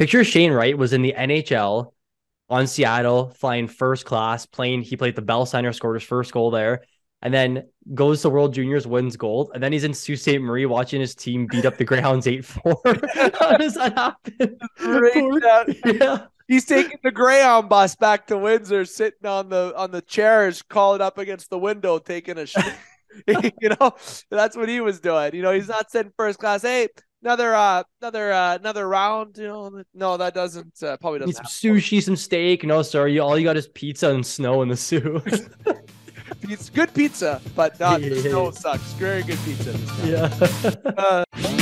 Picture Shane Wright was in the NHL on Seattle, flying first class, playing. He played the Bell Center, scored his first goal there, and then goes to World Juniors, wins gold, and then he's in Sault Ste. Marie watching his team beat up the Greyhounds 8 4. How does that happen? yeah. He's taking the Greyhound bus back to Windsor, sitting on the on the chairs, calling up against the window, taking a shit. you know, that's what he was doing. You know, he's not sitting first class. Hey, another uh another uh another round you know no that doesn't uh, probably doesn't some sushi some steak no sorry all you got is pizza and snow in the Soo it's good pizza but not yeah. snow sucks. Very good pizza yeah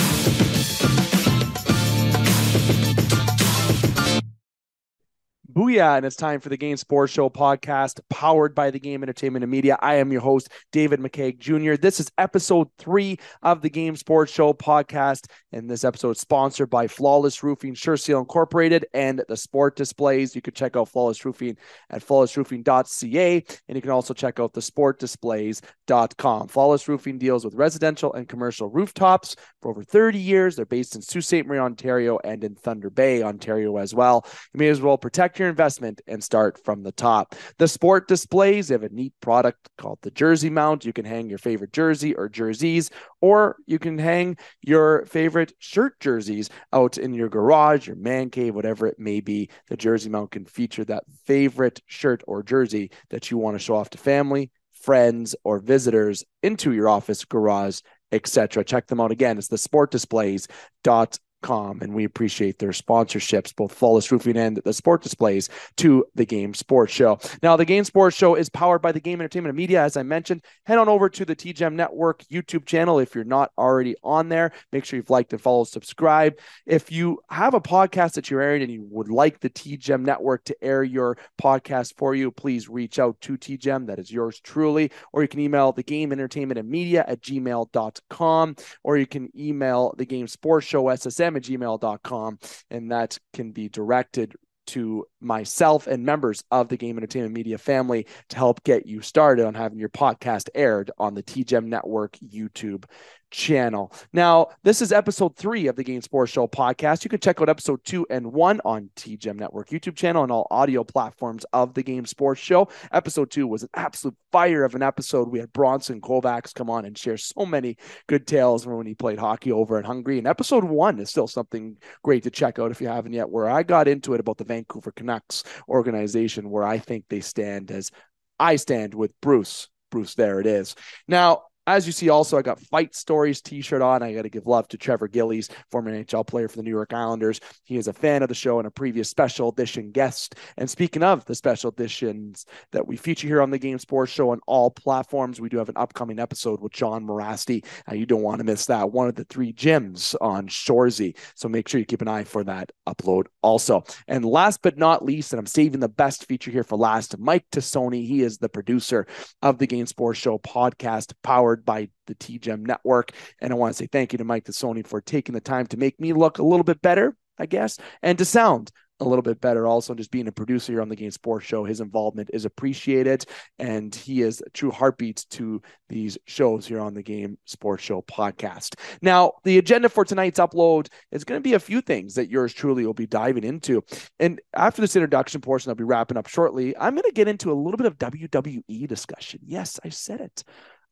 Booyah, and it's time for the Game Sports Show podcast powered by the Game Entertainment and Media. I am your host, David McCaig Jr. This is episode three of the Game Sports Show podcast, and this episode is sponsored by Flawless Roofing, Sure Seal Incorporated, and the Sport Displays. You can check out Flawless Roofing at flawlessroofing.ca, and you can also check out the sportdisplays.com. Flawless Roofing deals with residential and commercial rooftops for over 30 years. They're based in Sault Ste. Marie, Ontario, and in Thunder Bay, Ontario as well. You may as well protect your investment and start from the top. The sport displays, they have a neat product called the Jersey Mount. You can hang your favorite jersey or jerseys, or you can hang your favorite shirt jerseys out in your garage, your man cave, whatever it may be. The Jersey Mount can feature that favorite shirt or jersey that you want to show off to family, friends, or visitors into your office, garage, etc. Check them out again. It's the sportdisplays.com Com, and we appreciate their sponsorships, both Flawless Roofing and the sport displays to the Game Sports Show. Now, the Game Sports Show is powered by the Game Entertainment Media, as I mentioned. Head on over to the TGM Network YouTube channel if you're not already on there. Make sure you've liked and follow, subscribe. If you have a podcast that you're airing and you would like the TGM Network to air your podcast for you, please reach out to TGM. That is yours truly. Or you can email the Game Entertainment and Media at gmail.com, or you can email the Game Sports Show SSM at gmail.com. And that can be directed to myself and members of the Game Entertainment Media family to help get you started on having your podcast aired on the TGM Network YouTube channel. Now, this is episode three of the Game Sports Show podcast. You can check out episode two and one on TGM Network YouTube channel and all audio platforms of the Game Sports Show. Episode two was an absolute fire of an episode. We had Bronson Kovacs come on and share so many good tales from when he played hockey over in Hungary. And episode one is still something great to check out if you haven't yet, where I got into it about the Vancouver Canucks organization, where I think they stand as I stand with Bruce. Bruce, there it is. Now, as you see, also, I got Fight Stories t shirt on. I got to give love to Trevor Gillies, former NHL player for the New York Islanders. He is a fan of the show and a previous special edition guest. And speaking of the special editions that we feature here on the Game Sports Show on all platforms, we do have an upcoming episode with Jon Mirasty. Uh, you don't want to miss that. One of the three gyms on Shoresy. So make sure you keep an eye for that upload also. And last but not least, and I'm saving the best feature here for last, Mike Tassone. He is the producer of the Game Sports Show podcast, powered powered by the TGM network. And I want to say thank you to Mike Tassone for taking the time to make me look a little bit better, I guess, and to sound a little bit better. Also, just being a producer here on the Game Sports Show, his involvement is appreciated, and he is a true heartbeat to these shows here on the Game Sports Show podcast. Now, the agenda for tonight's upload is going to be a few things that yours truly will be diving into. And after this introduction portion, I'll be wrapping up shortly. I'm going to get into a little bit of WWE discussion. Yes, I said it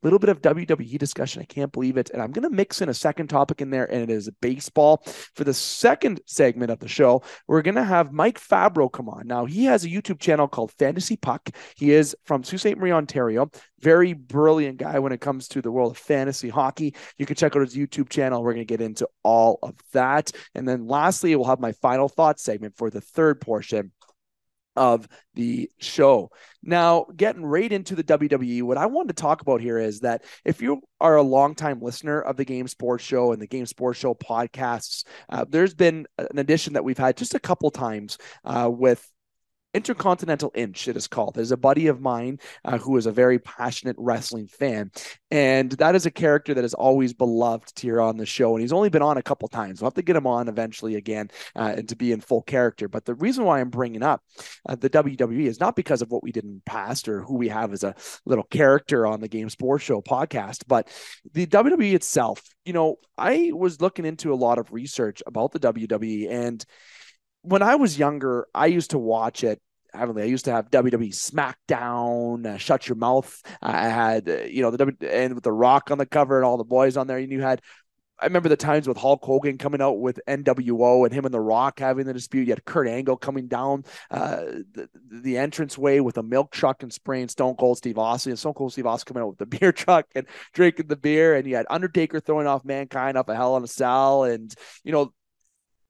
little bit of WWE discussion. I can't believe it. And I'm going to mix in a second topic in there, and it is baseball. For the second segment of the show, we're going to have Mike Fabbro come on. Now, he has a YouTube channel called Fantasy Puck. He is from Sault Ste. Marie, Ontario. Very brilliant guy when it comes to the world of fantasy hockey. You can check out his YouTube channel. We're going to get into all of that. And then lastly, we'll have my final thought segment for the third portion of the show. Now, getting right into the WWE, what I wanted to talk about here is that if you are a longtime listener of the Game Sports Show and the Game Sports Show podcasts, uh, there's been an addition that we've had just a couple times uh, with Intercontinental Inch, it is called. There's a buddy of mine uh, who is a very passionate wrestling fan. And that is a character that is always beloved here on the show. And he's only been on a couple times. We'll have to get him on eventually again uh, and to be in full character. But the reason why I'm bringing up uh, the WWE is not because of what we did in the past or who we have as a little character on the Game Sports Show podcast, but the WWE itself. You know, I was looking into a lot of research about the WWE and when I was younger, I used to watch it heavily. I used to have WWE SmackDown, uh, Shut Your Mouth. I had, uh, you know, the W and with the Rock on the cover and all the boys on there. And you had, I remember the times with Hulk Hogan coming out with NWO and him and The Rock having the dispute. You had Kurt Angle coming down uh, the, the entrance way with a milk truck and spraying Stone Cold Steve Austin. And Stone Cold Steve Austin coming out with the beer truck and drinking the beer. And you had Undertaker throwing off Mankind off a Hell in a Cell. And, you know,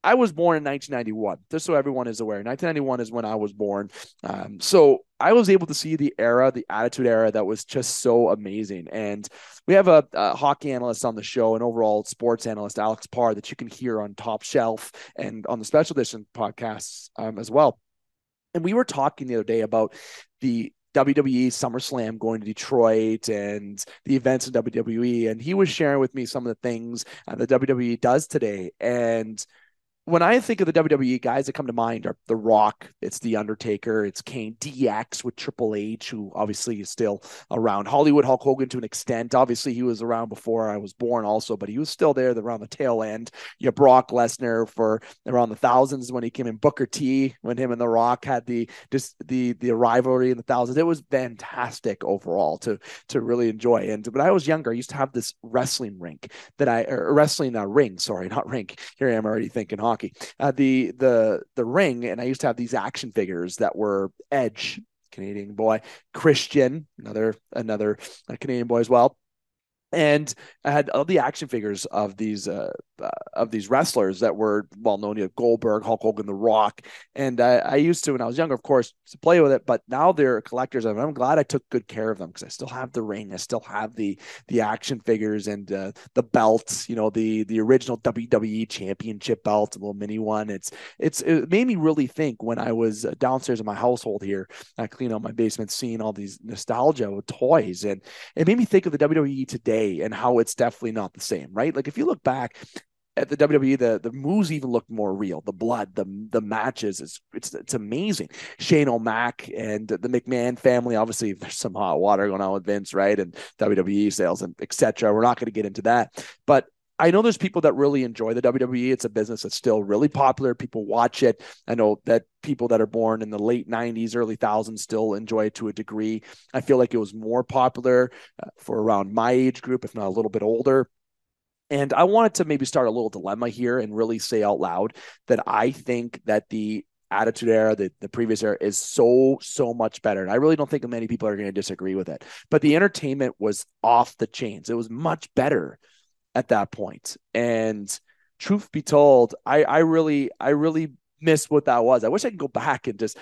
I was born in 1991, just so everyone is aware. 1991 is when I was born. Um, so I was able to see the era, the attitude era that was just so amazing. And we have a, a, hockey analyst on the show, an overall sports analyst, Alex Parr, that you can hear on Top Shelf and on the Special Edition podcasts um, as well. And we were talking the other day about the WWE SummerSlam going to Detroit and the events in WWE. And he was sharing with me some of the things uh, that WWE does today. And when I think of the WWE guys that come to mind are The Rock, it's The Undertaker, it's Kane, DX with Triple H, who obviously is still around. Hollywood Hulk Hogan to an extent. Obviously, he was around before I was born, also, but he was still there around the tail end. You have Brock Lesnar for around the thousands when he came in. Booker T when him and The Rock had the just the the rivalry in the thousands. It was fantastic overall to to really enjoy. And when I was younger, I used to have this wrestling rink that I or wrestling uh, ring. Sorry, not rink. Here I am already thinking Uh, the the the ring, and I used to have these action figures that were Edge, Canadian boy, Christian, another another uh, Canadian boy as well and I had all the action figures of these uh, uh, of these wrestlers that were well known. You know, Goldberg, Hulk Hogan, The Rock, and I, I, used to when I was younger, of course, to play with it. But now they're collectors, and I'm glad I took good care of them because I still have the ring, I still have the the action figures and uh, the belts. You know, the the original WWE Championship belt, a little mini one. It's it's it made me really think when I was uh, downstairs in my household here, I clean out my basement, seeing all these nostalgia with toys, and it made me think of the WWE today and how it's definitely not the same, right? Like if you look back at the WWE, the the moves even look more real. The blood, the the matches, it's it's it's amazing. Shane O'Mac and the McMahon family. Obviously, there's some hot water going on with Vince, right? And WWE sales and etc. We're not going to get into that, but I know there's people that really enjoy the WWE. It's a business that's still really popular. People watch it. I know that people that are born in the late 90s, early thousands still enjoy it to a degree. I feel like it was more popular uh, for around my age group, if not a little bit older. And I wanted to maybe start a little dilemma here and really say out loud that I think that the attitude era, the, the previous era is so, so much better. And I really don't think many people are going to disagree with it. But the entertainment was off the chains. It was much better at that point. And truth be told, I, I really, I really miss what that was. I wish I could go back and just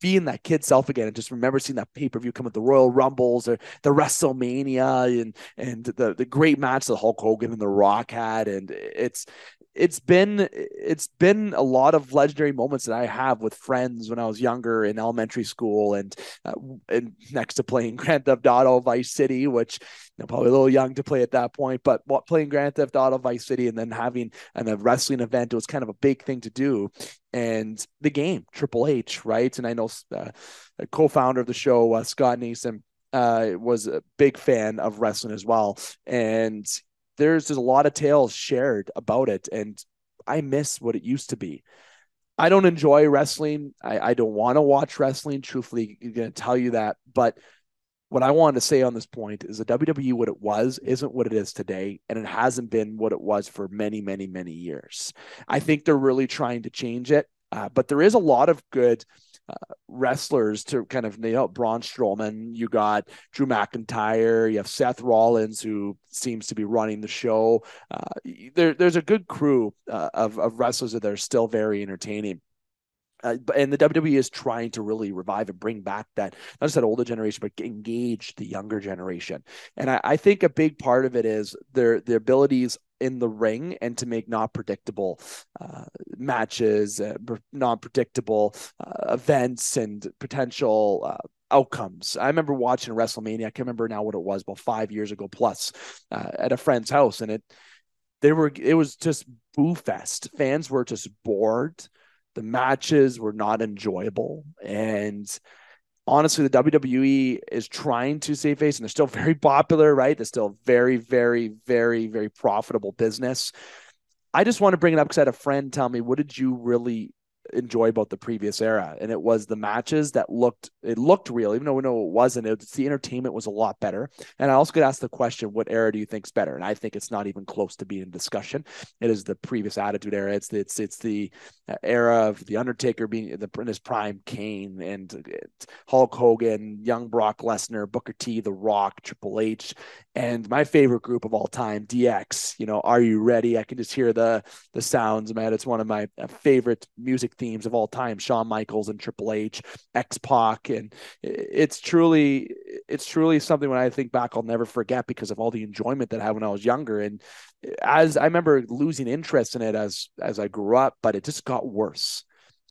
being that kid self again and just remember seeing that pay per view come with the Royal Rumbles or the WrestleMania and and the the great match that Hulk Hogan and The Rock had. And it's it's been it's been a lot of legendary moments that I have with friends when I was younger in elementary school and uh, and next to playing Grand Theft Auto Vice City, which you know, probably a little young to play at that point, but what playing Grand Theft Auto Vice City and then having an, a wrestling event it was kind of a big thing to do. And the game Triple H, right? And I know uh, co-founder of the show, uh, Scott Nason, uh, was a big fan of wrestling as well, and there's a lot of tales shared about it, and I miss what it used to be. I don't enjoy wrestling. I, I don't want to watch wrestling. Truthfully, I'm going to tell you that. But what I wanted to say on this point is the WWE, what it was, isn't what it is today. And it hasn't been what it was for many, many, many years. I think they're really trying to change it. Uh, but there is a lot of good uh, wrestlers to kind of nail Braun Strowman. You got Drew McIntyre. You have Seth Rollins, who seems to be running the show. Uh, there, there's a good crew uh, of, of wrestlers that are still very entertaining. Uh, and the WWE is trying to really revive and bring back that not just that older generation, but engage the younger generation. And I, I think a big part of it is their their abilities in the ring and to make not predictable uh, matches, uh, non predictable uh, events, and potential uh, outcomes. I remember watching WrestleMania. I can't remember now what it was, about five years ago plus, uh, at a friend's house, and it they were it was just boo fest. Fans were just bored. The matches were not enjoyable, and honestly, the WWE is trying to save face and they're still very popular, right? They're still very, very, very, very profitable business. I just want to bring it up because I had a friend tell me, what did you really enjoy about the previous era. And it was the matches that looked it looked real, even though we know it wasn't. It's the entertainment was a lot better. And I also could ask the question, what era do you think's better? And I think it's not even close to being in discussion. It is the previous Attitude Era. It's it's it's the uh, era of the Undertaker being the in his prime, Kane and Hulk Hogan, young Brock Lesnar, Booker T, The Rock, Triple H, and my favorite group of all time, DX. You know, are you ready? I can just hear the the sounds, man. It's one of my uh, favorite music themes of all time. Shawn Michaels and Triple H, X Pac, and it's truly it's truly something when I think back, I'll never forget because of all the enjoyment that I had when I was younger. And as I remember losing interest in it as as I grew up, but it just got worse.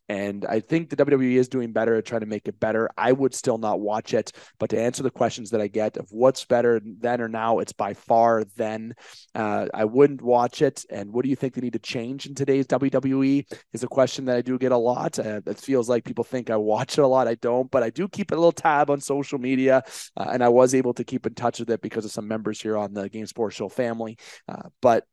And I think the WWE is doing better at trying to make it better. I would still not watch it, but to answer the questions that I get of what's better then or now, it's by far then. Uh, I wouldn't watch it. And what do you think they need to change in today's WWE? Is a question that I do get a lot. Uh, it feels like people think I watch it a lot. I don't, but I do keep a little tab on social media, uh, and I was able to keep in touch with it because of some members here on the Game Sports Show family. Uh, but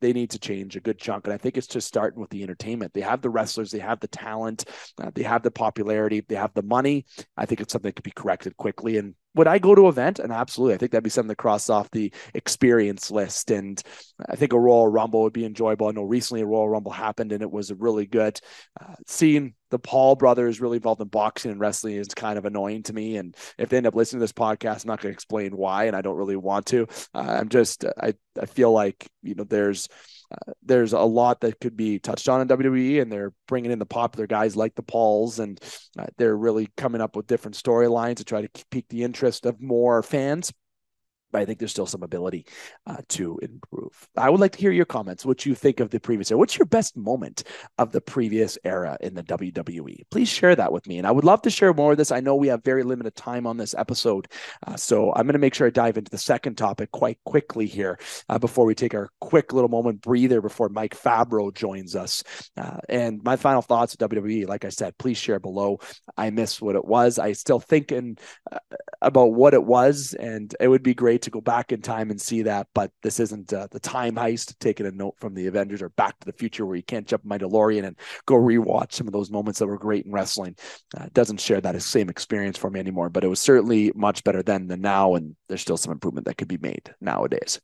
they need to change a good chunk. And I think it's just starting with the entertainment. They have the wrestlers, they have the talent, uh, they have the popularity, they have the money. I think it's something that could be corrected quickly. And would I go to an event? And absolutely, I think that'd be something to cross off the experience list. And I think a Royal Rumble would be enjoyable. I know recently a Royal Rumble happened and it was a really good. Uh, seeing the Paul brothers really involved in boxing and wrestling is kind of annoying to me. And if they end up listening to this podcast, I'm not going to explain why, and I don't really want to. Uh, I'm just, I, I feel like, you know, there's, uh, there's a lot that could be touched on in WWE, and they're bringing in the popular guys like the Pauls, and uh, they're really coming up with different storylines to try to pique the interest of more fans I think there's still some ability uh, to improve. I would like to hear your comments, what you think of the previous era. What's your best moment of the previous era in the WWE? Please share that with me. And I would love to share more of this. I know we have very limited time on this episode. Uh, so I'm going to make sure I dive into the second topic quite quickly here uh, before we take our quick little moment breather before Mike Fabbro joins us. Uh, and my final thoughts of WWE, like I said, please share below. I miss what it was. I still thinking uh, about what it was, and it would be great great to go back in time and see that, but this isn't uh, the time heist. Taking a note from the Avengers or Back to the Future, where you can't jump my DeLorean and go rewatch some of those moments that were great in wrestling. Uh, doesn't share that same experience for me anymore, but it was certainly much better then than now, and there's still some improvement that could be made nowadays.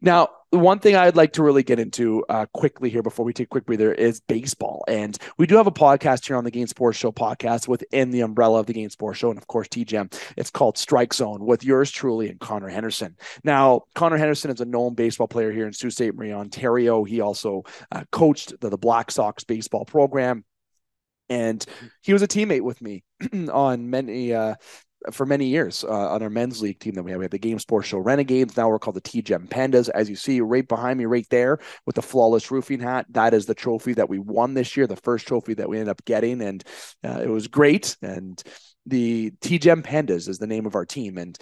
Now, one thing I'd like to really get into uh, quickly here before we take a quick breather is baseball. And we do have a podcast here on the Game Sports Show podcast within the umbrella of the Game Sports Show. And of course, TGM. It's called Strike Zone with yours truly and Connor Henderson. Now, Connor Henderson is a known baseball player here in Sault Ste. Marie, Ontario. He also uh, coached the, the Black Sox baseball program and he was a teammate with me on many uh, for many years uh, on our men's league team that we have. We have the Game Sports Show Renegades. Now we're called the TGM Pandas. As you see right behind me, right there with the flawless roofing hat, that is the trophy that we won this year, the first trophy that we ended up getting. And uh, it was great. And the TGM Pandas is the name of our team. And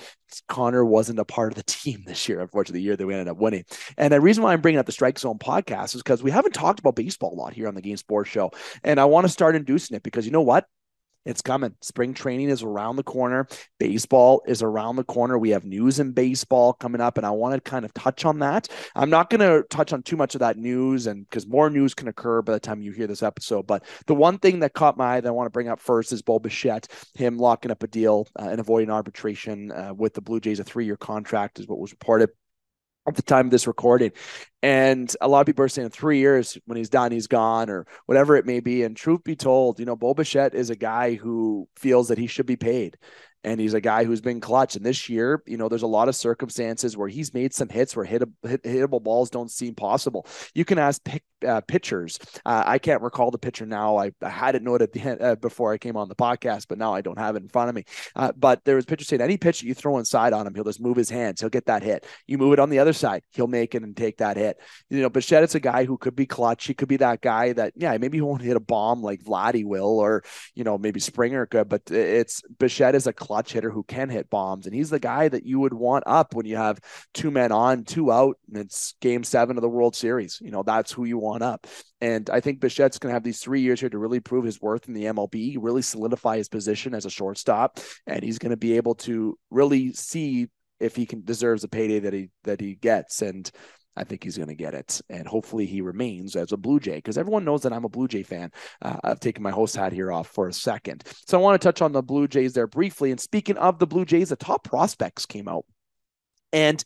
Connor wasn't a part of the team this year, unfortunately, the year that we ended up winning. And the reason why I'm bringing up the Strike Zone podcast is because we haven't talked about baseball a lot here on the Game Sports Show. And I want to start inducing it because you know what? It's coming. Spring training is around the corner. Baseball is around the corner. We have news in baseball coming up, and I want to kind of touch on that. I'm not going to touch on too much of that news, and because more news can occur by the time you hear this episode. But the one thing that caught my eye that I want to bring up first is Bo Bichette, him locking up a deal uh, and avoiding arbitration uh, with the Blue Jays, a three year contract, is what was reported at the time of this recording. And a lot of people are saying three years when he's done, he's gone or whatever it may be. And truth be told, you know, Bo Bichette is a guy who feels that he should be paid and he's a guy who's been clutch. And this year, you know, there's a lot of circumstances where he's made some hits where hit, hit hittable balls don't seem possible. You can ask pick, uh, pitchers. Uh, I can't recall the pitcher now. I, I had it noted the end, uh, before I came on the podcast, but now I don't have it in front of me. Uh, but there was pitchers saying any pitch you throw inside on him, he'll just move his hands. He'll get that hit. You move it on the other side, he'll make it and take that hit. You know, Bichette is a guy who could be clutch. He could be that guy that, yeah, maybe he won't hit a bomb like Vladdy will, or, you know, maybe Springer could, but it's Bichette is a clutch hitter who can hit bombs. And he's the guy that you would want up when you have two men on, two out, and it's game seven of the World Series. You know, that's who you want up. And I think Bichette's going to have these three years here to really prove his worth in the MLB, really solidify his position as a shortstop. And he's going to be able to really see if he can deserves a payday that he that he gets. And I think he's going to get it. And hopefully he remains as a Blue Jay because everyone knows that I'm a Blue Jay fan. Uh, I've taken my host hat here off for a second. So I want to touch on the Blue Jays there briefly. And speaking of the Blue Jays, the top prospects came out. And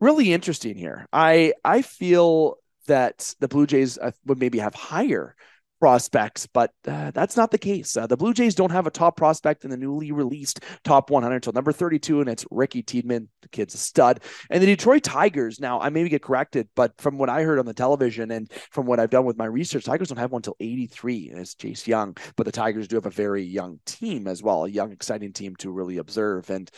really interesting here. I I feel that the Blue Jays uh, would maybe have higher prospects, but uh, that's not the case. Uh, the Blue Jays don't have a top prospect in the newly released top 100 until number 32, and it's Ricky Tiedemann. The kid's a stud. And the Detroit Tigers, now I maybe get corrected, but from what I heard on the television and from what I've done with my research, Tigers don't have one until 83, and it's Jace Jung. But the Tigers do have a very young team as well, a young, exciting team to really observe. And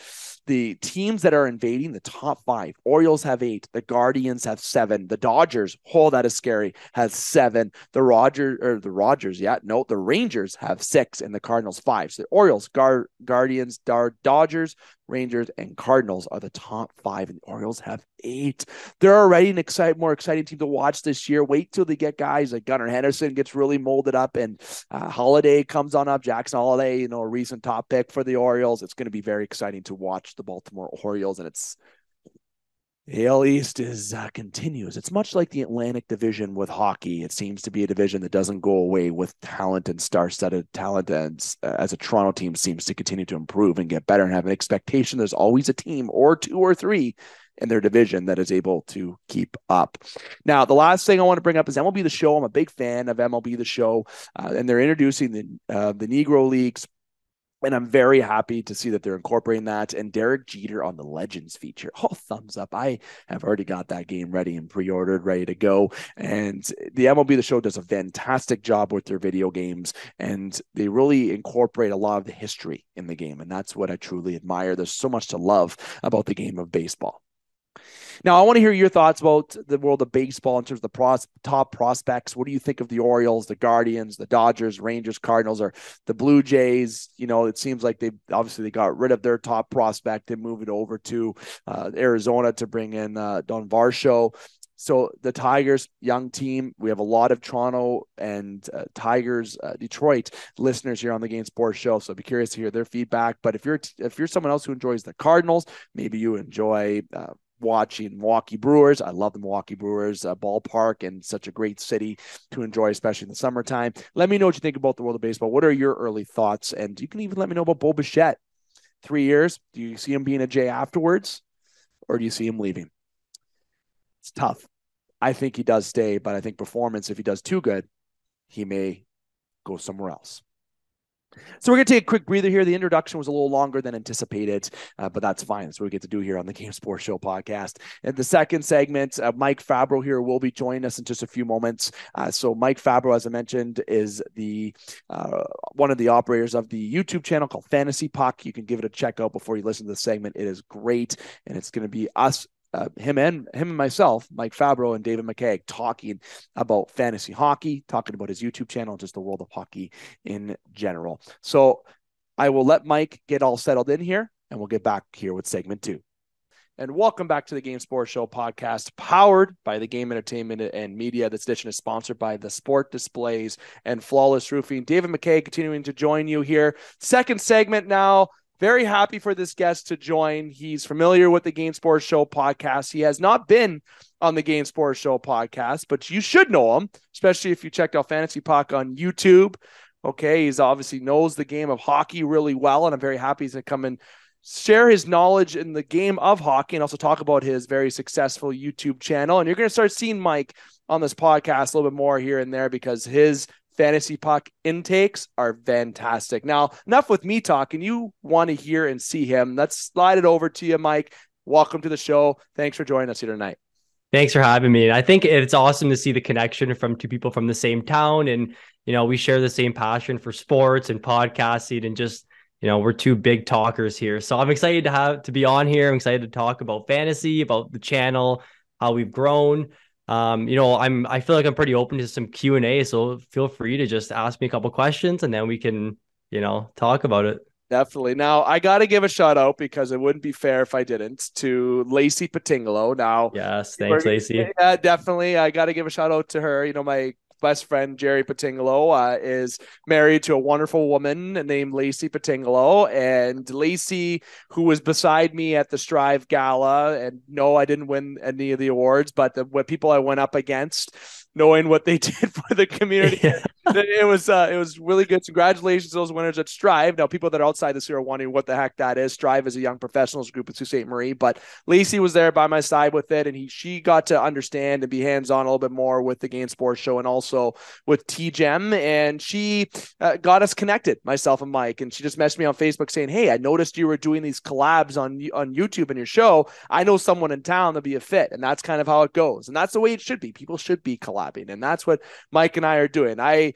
the teams that are invading the top five Orioles have eight, the Guardians have seven, the Dodgers, oh, that is scary, has seven, the Rogers or the Rogers, yeah, no, the Rangers have six, and the Cardinals five. So the Orioles, Gar- Guardians, Dar- Dodgers, Rangers, and Cardinals are the top five, and the Orioles have eight. They're already an exciting, more exciting team to watch this year. Wait till they get guys like Gunnar Henderson gets really molded up, and uh, Holliday comes on up. Jackson Holliday, you know, a recent top pick for the Orioles. It's going to be very exciting to watch the Baltimore Orioles, and it's AL East is uh, continues. It's much like the Atlantic Division with hockey. It seems to be a division that doesn't go away with talent and star-studded talent, and uh, as a Toronto team seems to continue to improve and get better and have an expectation. There's always a team or two or three in their division that is able to keep up. Now, the last thing I want to bring up is MLB The Show. I'm a big fan of MLB The Show, uh, and they're introducing the uh, the Negro Leagues and I'm very happy to see that they're incorporating that. And Derek Jeter on the Legends feature. Oh, thumbs up. I have already got that game ready and pre ordered, ready to go. And the MLB The Show does a fantastic job with their video games. And they really incorporate a lot of the history in the game. And that's what I truly admire. There's so much to love about the game of baseball. Now, I want to hear your thoughts about the world of baseball in terms of the pros- top prospects. What do you think of the Orioles, the Guardians, the Dodgers, Rangers, Cardinals, or the Blue Jays? You know, it seems like they obviously they got rid of their top prospect and moved it over to uh, Arizona to bring in uh, Daulton Varsho. So the Tigers, young team. We have a lot of Toronto and uh, Tigers, uh, Detroit listeners here on the Game Sports Show. So I'd be curious to hear their feedback. But if you're if you're someone else who enjoys the Cardinals, maybe you enjoy uh, watching Milwaukee Brewers. I love the Milwaukee Brewers uh, ballpark and such a great city to enjoy, especially in the summertime. Let me know what you think about the world of baseball. What are your early thoughts? And you can even let me know about Bo Bichette. Three years. Do you see him being a J afterwards, or do you see him leaving? It's tough. I think he does stay, but I think performance, if he does too good, he may go somewhere else. So we're going to take a quick breather here. The introduction was a little longer than anticipated, uh, but that's fine. That's what we get to do here on the Game Sports Show podcast. And the second segment, uh, Mike Fabbro here will be joining us in just a few moments. Uh, so Mike Fabbro, as I mentioned, is the uh, one of the operators of the YouTube channel called Fantasy Puck. You can give it a check out before you listen to the segment. It is great, and it's going to be us uh, him and him and myself, Mike Fabbro and David McCaig, talking about fantasy hockey, talking about his YouTube channel, just the world of hockey in general. So I will let Mike get all settled in here, and we'll get back here with segment two. And welcome back to the Game Sports Show podcast, powered by the Game Entertainment and Media. This edition is sponsored by the Sport Displays and Flawless Roofing. David McCaig continuing to join you here. Second segment now very happy for this guest to join. He's familiar with the Game Sports Show podcast. He has not been on the Game Sports Show podcast, but you should know him, especially if you checked out Fantasy Puck on YouTube. Okay, he's obviously knows the game of hockey really well, and I'm very happy he's to come and share his knowledge in the game of hockey and also talk about his very successful YouTube channel. And you're going to start seeing Mike on this podcast a little bit more here and there because his fantasy puck intakes are fantastic. Now, enough with me talking. You want to hear and see him. Let's slide it over to you, Mike. Welcome to the show. Thanks for joining us here tonight. Thanks for having me. I think it's awesome to see the connection from two people from the same town. And, you know, we share the same passion for sports and podcasting and just, you know, we're two big talkers here. So I'm excited to have to be on here. I'm excited to talk about fantasy, about the channel, how we've grown um, you know, I'm I feel like I'm pretty open to some Q and A, so feel free to just ask me a couple questions, and then we can, you know, talk about it. Definitely. Now I got to give a shout out because it wouldn't be fair if I didn't to Lacey Patingolo. Now, yes, thanks, Lacey. Yeah, definitely. I got to give a shout out to her. You know, my best friend Jerry Patingalo uh, is married to a wonderful woman named Lacey Patingalo, and Lacey, who was beside me at the Strive Gala, and no, I didn't win any of the awards, but the people I went up against knowing what they did for the community. Yeah. it was uh, it was really good. Congratulations to those winners at Strive. Now, people that are outside this year are wondering what the heck that is. Strive is a young professionals group at Sault Ste. Marie, but Lacey was there by my side with it, and he she got to understand and be hands on a little bit more with the Game Sports Show and also with TGEM, and she uh, got us connected, myself and Mike. And she just messaged me on Facebook saying, "Hey, I noticed you were doing these collabs on on YouTube and your show. I know someone in town to be a fit, and that's kind of how it goes, and that's the way it should be. People should be collabing, and that's what Mike and I are doing. I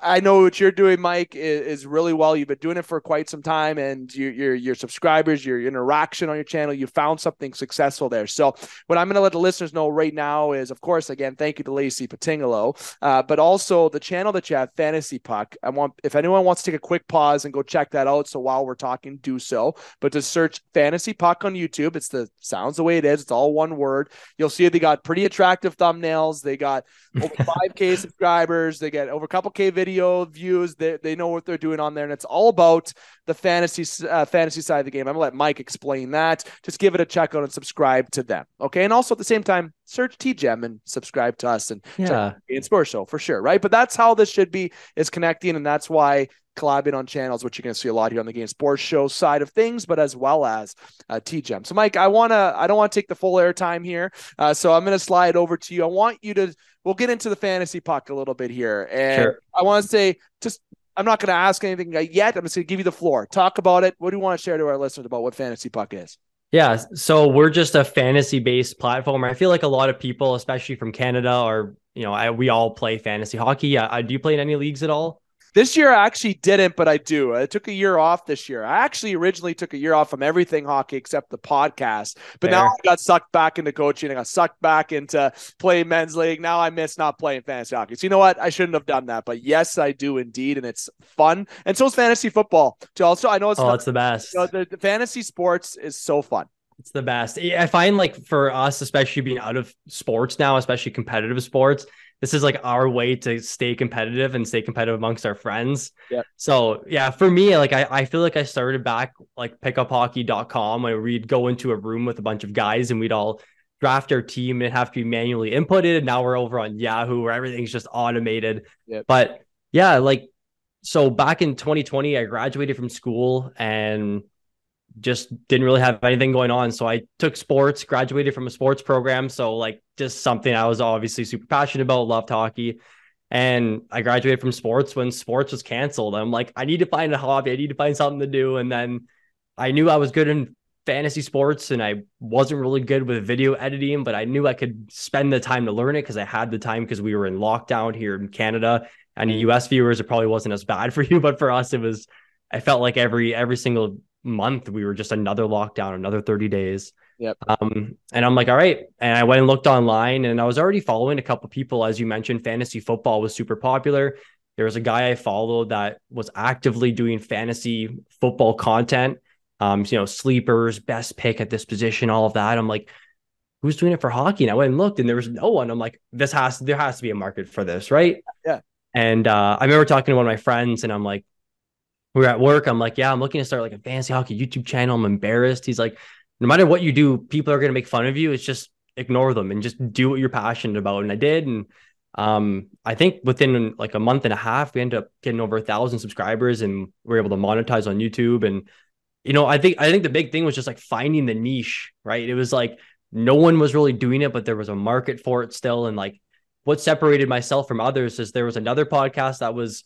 I know what you're doing, Mike, is, is, really well. You've been doing it for quite some time, and your your your subscribers, your interaction on your channel, you found something successful there. So, what I'm going to let the listeners know right now is, of course, again, thank you to Lacey Patingalo, uh, but also the channel that you have, Fantasy Puck. I want if anyone wants to take a quick pause and go check that out. So while we're talking, do so. But to search Fantasy Puck on YouTube, it's the sounds the way it is. It's all one word. You'll see they got pretty attractive thumbnails. They got over 5K subscribers. They get over a couple K video views. They, they know what they're doing on there, and it's all about the fantasy uh, fantasy side of the game. I'm gonna let Mike explain that. Just give it a check out and subscribe to them. Okay, and also at the same time, search TGEM and subscribe to us and yeah, and Sports Show for sure, right? But that's how this should be is connecting, and that's why collabing on channels, which you're to see a lot here on the Game Sports Show side of things, but as well as uh, TGEM. So, Mike, I want to, I don't want to take the full airtime here, uh, so I'm to slide over to you. I want you to we'll get into the fantasy puck a little bit here. And sure. I want to say, just I'm not going to ask anything yet. I'm just going to give you the floor. Talk about it. What do you want to share to our listeners about what fantasy puck is? Yeah, so we're just a fantasy based platform. I feel like a lot of people, especially from Canada, or you know, I, we all play fantasy hockey. Yeah, do you play in any leagues at all? This year I actually didn't, but I do. I took a year off this year. I actually originally took a year off from everything hockey except the podcast. But Fair. now I got sucked back into coaching. I got sucked back into playing men's league. Now I miss not playing fantasy hockey. So you know what? I shouldn't have done that. But yes, I do indeed, and it's fun. And so is fantasy football. To also, I know it's oh, it's the best. You know, the, the fantasy sports is so fun. It's the best. I find like for us, especially being out of sports now, especially competitive sports, this is like our way to stay competitive and stay competitive amongst our friends. Yeah. So yeah, for me, like I, I feel like I started back like pickuphockey.com where we'd go into a room with a bunch of guys and we'd all draft our team and have to be manually inputted. And now we're over on Yahoo where everything's just automated. Yep. But yeah, like so back in 2020, I graduated from school and just didn't really have anything going on. So I took sports, graduated from a sports program. So like just something I was obviously super passionate about, loved hockey. And I graduated from sports when sports was canceled. I'm like, I need to find a hobby. I need to find something to do. And then I knew I was good in fantasy sports and I wasn't really good with video editing, but I knew I could spend the time to learn it because I had the time because we were in lockdown here in Canada. And US viewers, it probably wasn't as bad for you, but for us, it was I felt like every every single month we were just another lockdown, another 30 days. Yep. Um, and I'm like, all right. And I went and looked online and I was already following a couple people. As you mentioned, fantasy football was super popular. There was a guy I followed that was actively doing fantasy football content. Um, you know, sleepers, best pick at this position, all of that. I'm like, who's doing it for hockey? And I went and looked and there was no one. I'm like, this has there has to be a market for this, right? Yeah. And uh, I remember talking to one of my friends and I'm like, we were at work. I'm like, yeah, I'm looking to start like a fantasy hockey YouTube channel. I'm embarrassed. He's like, no matter what you do, people are going to make fun of you. It's just ignore them and just do what you're passionate about. And I did. And um, I think within like a month and a half, we ended up getting over a thousand subscribers and we are able to monetize on YouTube. And, you know, I think, I think the big thing was just like finding the niche, right? It was like no one was really doing it, but there was a market for it still. And like what separated myself from others is there was another podcast that was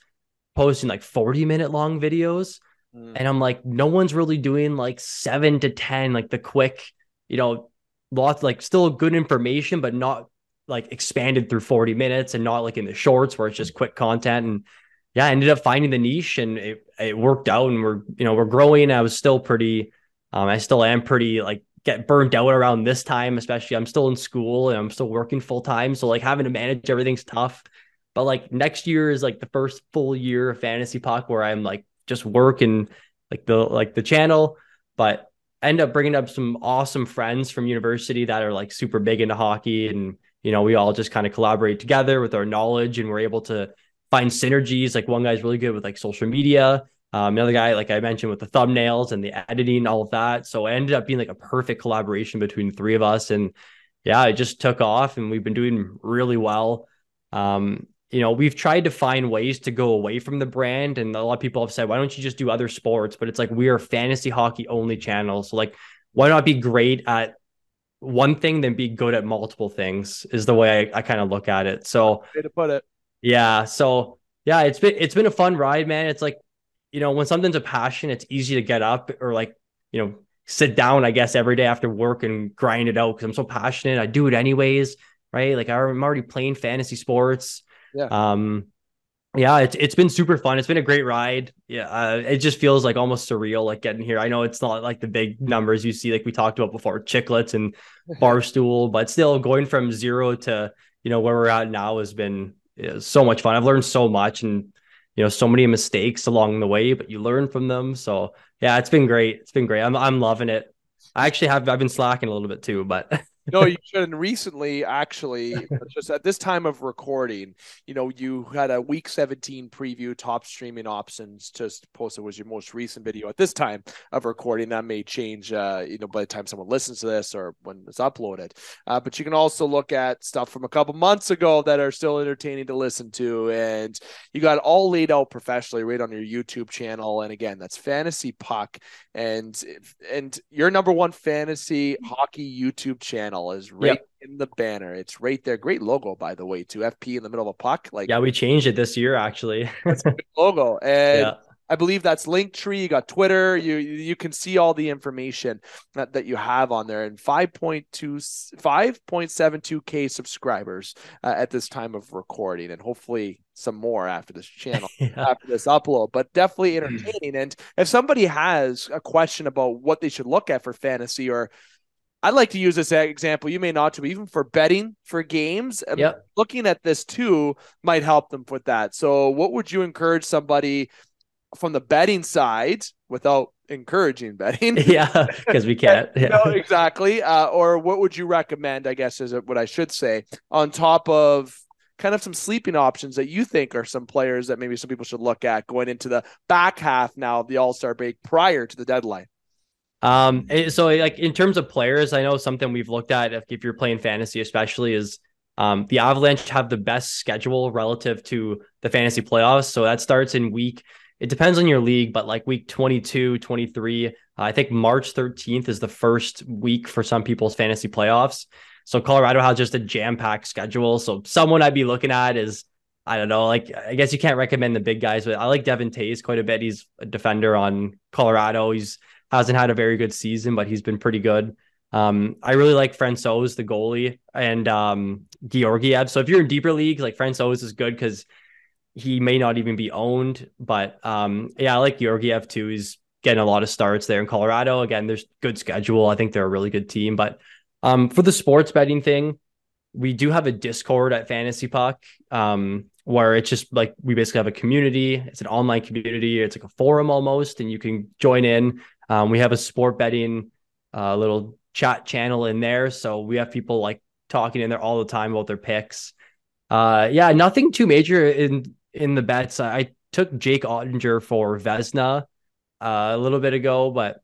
posting like 40 minute long videos. Mm. And I'm like, no one's really doing like seven to 10, like the quick, you know, lots like still good information, but not like expanded through 40 minutes and not like in the shorts where it's just quick content. And yeah, I ended up finding the niche and it, it worked out and we're, you know, we're growing. I was still pretty, um, I still am pretty like get burnt out around this time, especially I'm still in school and I'm still working full time. So like having to manage everything's tough. But like next year is like the first full year of fantasy puck where I'm like just working like the like the channel, but end up bringing up some awesome friends from university that are like super big into hockey and you know, we all just kind of collaborate together with our knowledge and we're able to find synergies. Like one guy's really good with like social media. Um, another guy, like I mentioned, with the thumbnails and the editing, all of that. So it ended up being like a perfect collaboration between the three of us. And yeah, it just took off and we've been doing really well. Um, you know, we've tried to find ways to go away from the brand. And a lot of people have said, why don't you just do other sports? But it's like we are fantasy hockey only channel. So like, why not be great at one thing then be good at multiple things is the way I, I kind of look at it. So way to put it. Yeah. So yeah, it's been it's been a fun ride, man. It's like, you know, when something's a passion, it's easy to get up or like, you know, sit down, I guess, every day after work and grind it out because I'm so passionate. I do it anyways, right? Like I'm already playing fantasy sports. Yeah. Um, yeah, it's it's been super fun. It's been a great ride. Yeah, uh, it just feels like almost surreal, like getting here. I know it's not like the big numbers you see, like we talked about before, Chiclets and barstool, but still going from zero to you know where we're at now has been so much fun. I've learned so much and you know so many mistakes along the way, but you learn from them. So yeah, it's been great. It's been great. I'm I'm loving it. I actually have I've been slacking a little bit too, but no, you shouldn't. Recently, actually, just at this time of recording, you know, you had a week 17 preview, top streaming options. Just posted was your most recent video at this time of recording. That may change, uh, you know, by the time someone listens to this or when it's uploaded. Uh, but you can also look at stuff from a couple months ago that are still entertaining to listen to, and you got all laid out professionally right on your YouTube channel. And again, that's Fantasy Puck, and and your number one fantasy hockey YouTube channel channel is right yep. in the banner. It's right there. Great logo, by the way, too. FP in the middle of a puck. Like yeah, we changed it this year actually. that's a good logo. And yeah. I believe that's Linktree. You got Twitter. You you can see all the information that, that you have on there. And 5.2 5.72k subscribers uh, at this time of recording, and hopefully some more after this channel yeah. after this upload. But definitely entertaining. and if somebody has a question about what they should look at for fantasy or I'd like to use this example. You may not to, even for betting for games. Yep. Looking at this too might help them with that. So, what would you encourage somebody from the betting side without encouraging betting? Yeah, because we can't. Yeah. no, exactly. Uh, or what would you recommend? I guess is what I should say. On top of kind of some sleeping options that you think are some players that maybe some people should look at going into the back half now of the All Star break prior to the deadline. Um, eh, so like in terms of players, I know something we've looked at if, if you're playing fantasy, especially is um, the Avalanche have the best schedule relative to the fantasy playoffs. So that starts in week, it depends on your league, but like week 22, 23, uh, I think March 13th is the first week for some people's fantasy playoffs. So Colorado has just a jam packed schedule. So someone I'd be looking at is, I don't know, like I guess you can't recommend the big guys, but I like Devon Toews quite a bit. He's a defender on Colorado. He's hasn't had a very good season, but he's been pretty good. Um, I really like Francouz, the goalie, and um, Georgiev. So if you're in deeper leagues, like Francouz is good because he may not even be owned. But um, yeah, I like Georgiev too. He's getting a lot of starts there in Colorado. Again, there's good schedule. I think they're a really good team. But um, for the sports betting thing, we do have a Discord at Fantasy Puck. Um, where it's just like we basically have a community. It's an online community. It's like a forum almost, and you can join in. Um, we have a sport betting uh, little chat channel in there, so we have people like talking in there all the time about their picks. Uh, yeah, nothing too major in in the bets. I took Jake Oettinger for Vezina uh, a little bit ago, but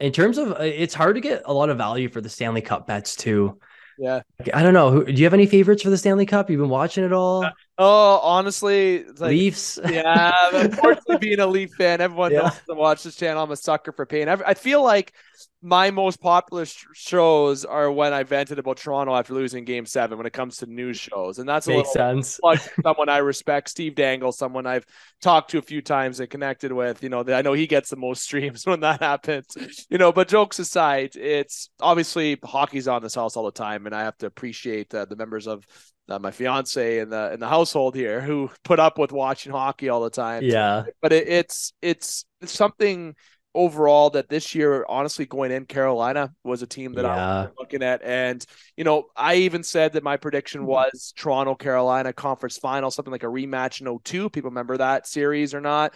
in terms of it's hard to get a lot of value for the Stanley Cup bets too. Yeah. I don't know. do you have any favorites for the Stanley Cup? You've been watching it all? Oh, honestly, like, Leafs. Yeah. Unfortunately, being a Leaf fan, everyone yeah. knows to watch this channel. I'm a sucker for pain. I feel like my most popular sh- shows are when I vented about Toronto after losing Game Seven. When it comes to news shows, and that's makes sense. Like someone I respect, Steve Dangle, someone I've talked to a few times and connected with. You know, I know he gets the most streams when that happens. You know, but jokes aside, it's obviously hockey's on this house all the time, and I have to appreciate uh, the members of uh, my fiance in the in the household here who put up with watching hockey all the time. Yeah, but it, it's it's it's something overall that this year, honestly, going in, Carolina was a team that yeah. I was looking at. And, you know, I even said that my prediction mm-hmm. was Toronto, Carolina conference final, something like a rematch in 02. People remember that series or not.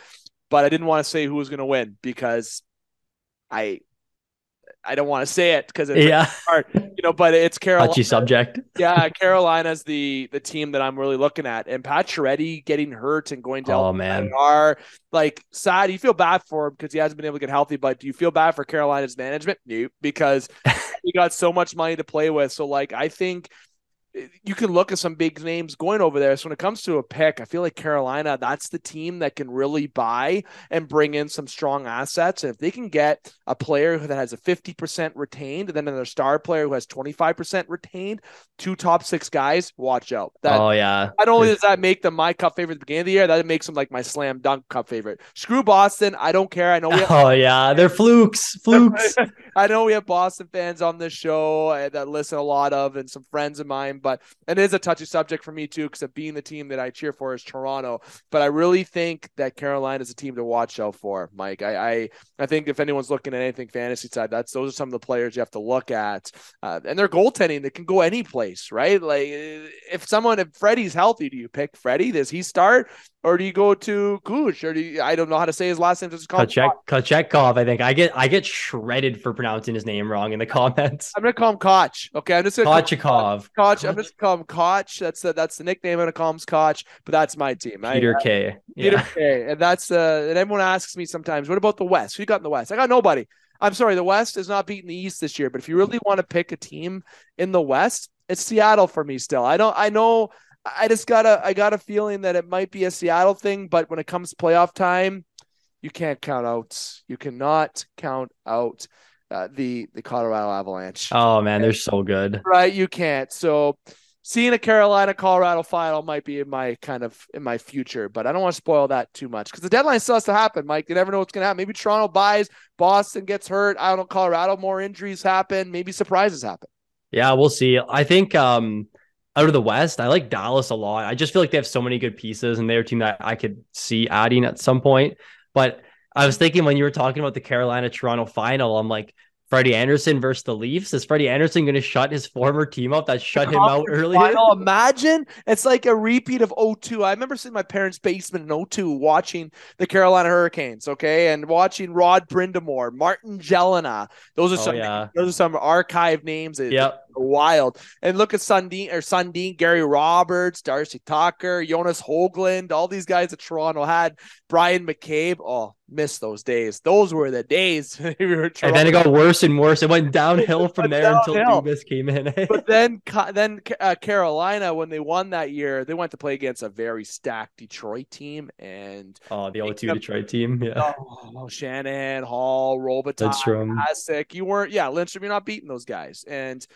But I didn't want to say who was going to win because I I don't want to say it because it's Yeah. hard, you know, but it's Carolina. Touchy subject. yeah, Carolina's the the team that I'm really looking at, and Pat Pacioretty getting hurt and going oh, to Oh, man. are like sad. You feel bad for him because he hasn't been able to get healthy, but do you feel bad for Carolina's management? Nope, because he got so much money to play with. So like, I think you can look at some big names going over there. So when it comes to a pick, I feel like Carolina, that's the team that can really buy and bring in some strong assets. And if they can get a player that has a 50% retained and then another star player who has 25% retained, two top six guys, watch out. That oh yeah. not only does that make them my cup favorite at the beginning of the year, that makes them like my slam dunk cup favorite. Screw Boston. I don't care. I know we have Oh yeah. They're flukes. Flukes. I know we have Boston fans on this show uh, that listen a lot of, and some friends of mine. But it is a touchy subject for me too, because of being the team that I cheer for is Toronto. But I really think that Carolina is a team to watch out for, Mike. I I, I think if anyone's looking at anything fantasy side, that's those are some of the players you have to look at, uh, and they're goaltending that can go any place, right? Like if someone if Freddie's healthy, do you pick Freddie? Does he start? Or do you go to Kush? Or do you, I don't know how to say his last name. Just call Kachek, Kachekov, I think. I get I get shredded for pronouncing his name wrong in the comments. I'm gonna call him Koch. Okay, I'm just gonna Kachekov. Koch. I'm just gonna call him Koch. That's the that's the nickname. I'm gonna call him Koch, but that's my team. I- Peter I, K. Peter Yeah. K. And that's uh and everyone asks me sometimes, what about the West? Who you got in the West? I got nobody. I'm sorry, the West is not beating the East this year, but if you really want to pick a team in the West, it's Seattle for me still. I don't I know I just got a I got a feeling that it might be a Seattle thing, but when it comes to playoff time, you can't count out. You cannot count out uh, the the Colorado Avalanche. Oh man, they're so good. Right, you can't. So seeing a Carolina Colorado final might be in my kind of in my future, but I don't want to spoil that too much because the deadline still has to happen, Mike. You never know what's gonna happen. Maybe Toronto buys, Boston gets hurt. I don't know, Colorado more injuries happen, maybe surprises happen. Yeah, we'll see. I think um out of the West, I like Dallas a lot. I just feel like they have so many good pieces and they're a team that I could see adding at some point. But I was thinking when you were talking about the Carolina Toronto final, I'm like, Freddie Andersen versus the Leafs. Is Freddie Andersen going to shut his former team up that shut him out earlier? Final, imagine it's like a repeat of 02. I remember sitting in my parents' basement in 02 watching the Carolina Hurricanes, okay, and watching Rod Brind'Amour, Martin Gelinas. Those are Oh, some yeah. those are some archive names. Yep. wild. And look at Sundin or Sundin, Gary Roberts, Darcy Tucker, Jonas Hoglund, all these guys that Toronto had. Bryan McCabe. Oh, missed those days. Those were the days. we were And then it got worse and worse. It went downhill from there downhill. until Dubas came in. but then then uh, Carolina when they won that year, they went to play against a very stacked Detroit team and oh, the 0-2 Detroit team. Yeah. oh, Shannon, Hull, Robitaille, Lidstrom. Hasek. You weren't, yeah, Lindstrom. You're not beating those guys, and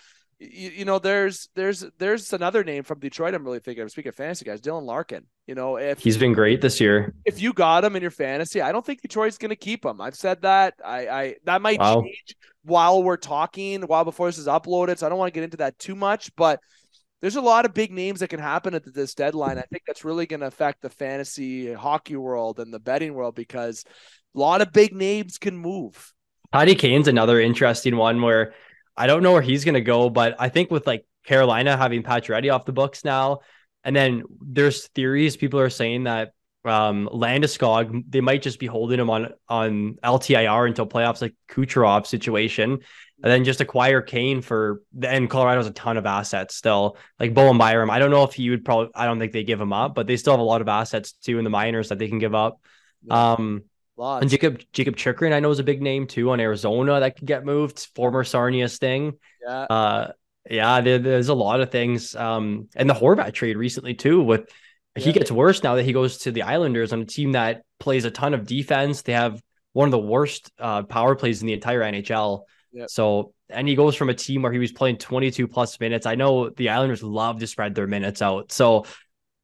you, you know there's there's there's another name from Detroit. I'm really thinking. of Speaking of fantasy guys, Dylan Larkin. You know, if He's been great this year. if you got him in your fantasy, I don't think Detroit's going to keep him. I've said that. I, I that might Wow. change while we're talking, while before this is uploaded. So I don't want to get into that too much, but there's a lot of big names that can happen at this deadline. I think that's really going to affect the fantasy hockey world and the betting world because a lot of big names can move. Patty Kane's another interesting one where I don't know where he's going to go, but I think with like Carolina having Pacioretty off the books now, and then there's theories people are saying that um Landeskog they might just be holding him on on LTIR until playoffs, like Kucherov situation, and then just acquire Kane for. And Colorado has a ton of assets still, like Bowen Byram. I don't know if he would probably. I don't think they give him up, but they still have a lot of assets too in the minors that they can give up. Um. Lots. And Jacob Jacob Chychrun, I know is a big name too on Arizona that could get moved. Former Sarnia Sting. yeah. Uh, yeah, there, there's a lot of things. Um, and the Horvat trade recently too. With he gets worse now that he goes to the Islanders on a team that plays a ton of defense. They have one of the worst uh, power plays in the entire NHL. Yep. So and he goes from a team where he was playing 22 plus minutes. I know the Islanders love to spread their minutes out. So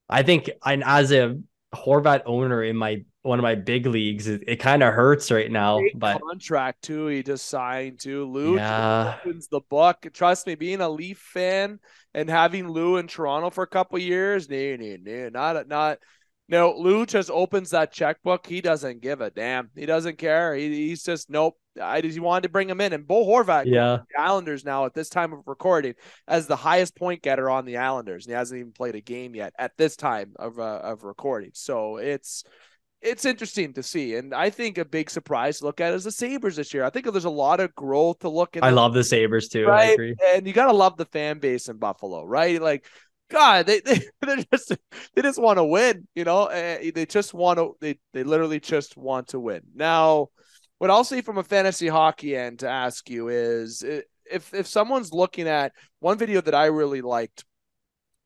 I think and as a Horvat owner in my one of my big leagues, it, it kind of hurts right now. Great But contract too. He just signed too. Lou Yeah. opens the book. Trust me, being a Leaf fan and having Lou in Toronto for a couple years, no, no, no, not not. No, Lou just opens that checkbook. He doesn't give a damn. He doesn't care. He, he's just nope. I just he wanted to bring him in, and Bo Horvat, yeah, the Islanders now at this time of recording as the highest point getter on the Islanders, and he hasn't even played a game yet at this time of uh, of recording. So it's it's interesting to see. And I think a big surprise to look at is the Sabres this year. I think there's a lot of growth to look at. I love the Sabres too. Right? And you got to love the fan base in Buffalo, right? Like, God, they, they, they just, they just want to win, you know, uh, they just want to, they, they literally just want to win. Now, what I'll say from a fantasy hockey end to ask you is if, if someone's looking at one video that I really liked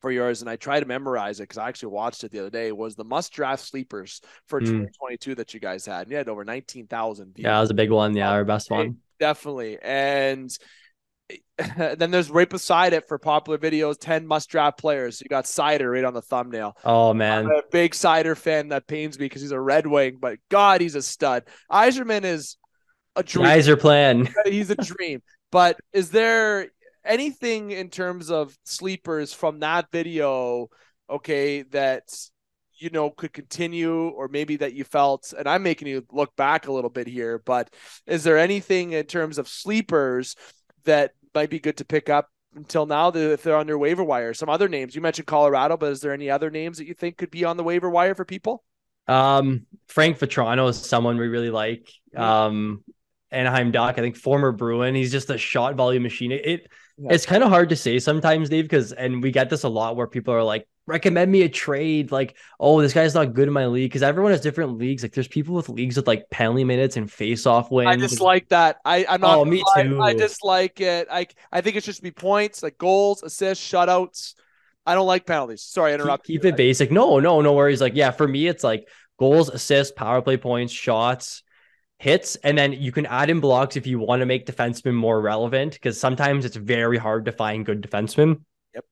for yours, and I try to memorize it because I actually watched it the other day. Was the must draft sleepers for mm. 2022 that you guys had? And you had over 19,000. Yeah, that was a big one. Yeah, our best one. Definitely. And then there's right beside it for popular videos 10 must draft players. You got Seider right on the thumbnail. Oh, man. I'm a big Seider fan that pains me because he's a Red Wing, but God, he's a stud. Yzerman is a dream. Yzer plan. he's a dream. But is there anything in terms of sleepers from that video, okay, that you know could continue, or maybe that you felt, and I'm making you look back a little bit here, but is there anything in terms of sleepers that might be good to pick up until now if they're on their waiver wire? Some other names you mentioned Colorado, but is there any other names that you think could be on the waiver wire for people? Um, Frank Vatrano is someone we really like. Um, Anaheim Duck, I think former Bruin. He's just a shot volume machine. It, it yeah. it's kind of hard to say sometimes, Dave, because and we get this a lot where people are like, recommend me a trade, like, oh, this guy's not good in my league because everyone has different leagues. Like, there's people with leagues with like penalty minutes and face off wins. I just like that. I I'm not. Oh, me too. I just like it. I I think it should be points, like goals, assists, shutouts. I don't like penalties. Sorry, I interrupt. Keep, keep it basic. No, no, no worries. Like, yeah, for me, it's like goals, assists, power play points, shots hits, and then you can add in blocks if you want to make defensemen more relevant because sometimes it's very hard to find good defensemen. Yep.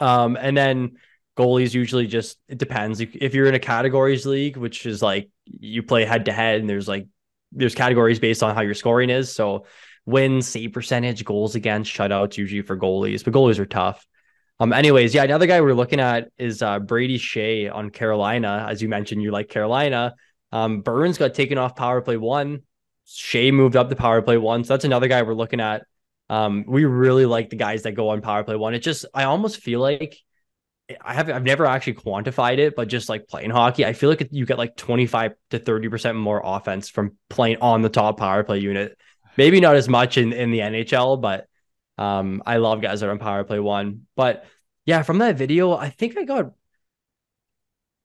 Um, and then goalies usually just it depends if, you're in a categories league, which is like you play head to head, and there's like there's categories based on how your scoring is. So wins, save percentage, goals against, shutouts usually for goalies, but goalies are tough. Um, anyways, yeah, another guy we're looking at is uh, Brady Skjei on Carolina. As you mentioned, you like Carolina. Um, Burns got taken off power play one. Skjei moved up to power play one. So that's another guy we're looking at. Um, we really like the guys that go on power play one. It just, I almost feel like I have, I've never actually quantified it, but just like playing hockey, I feel like you get like 25 to 30% more offense from playing on the top power play unit. Maybe not as much in, in the NHL, but um, I love guys that are on power play one. But yeah, from that video, I think I got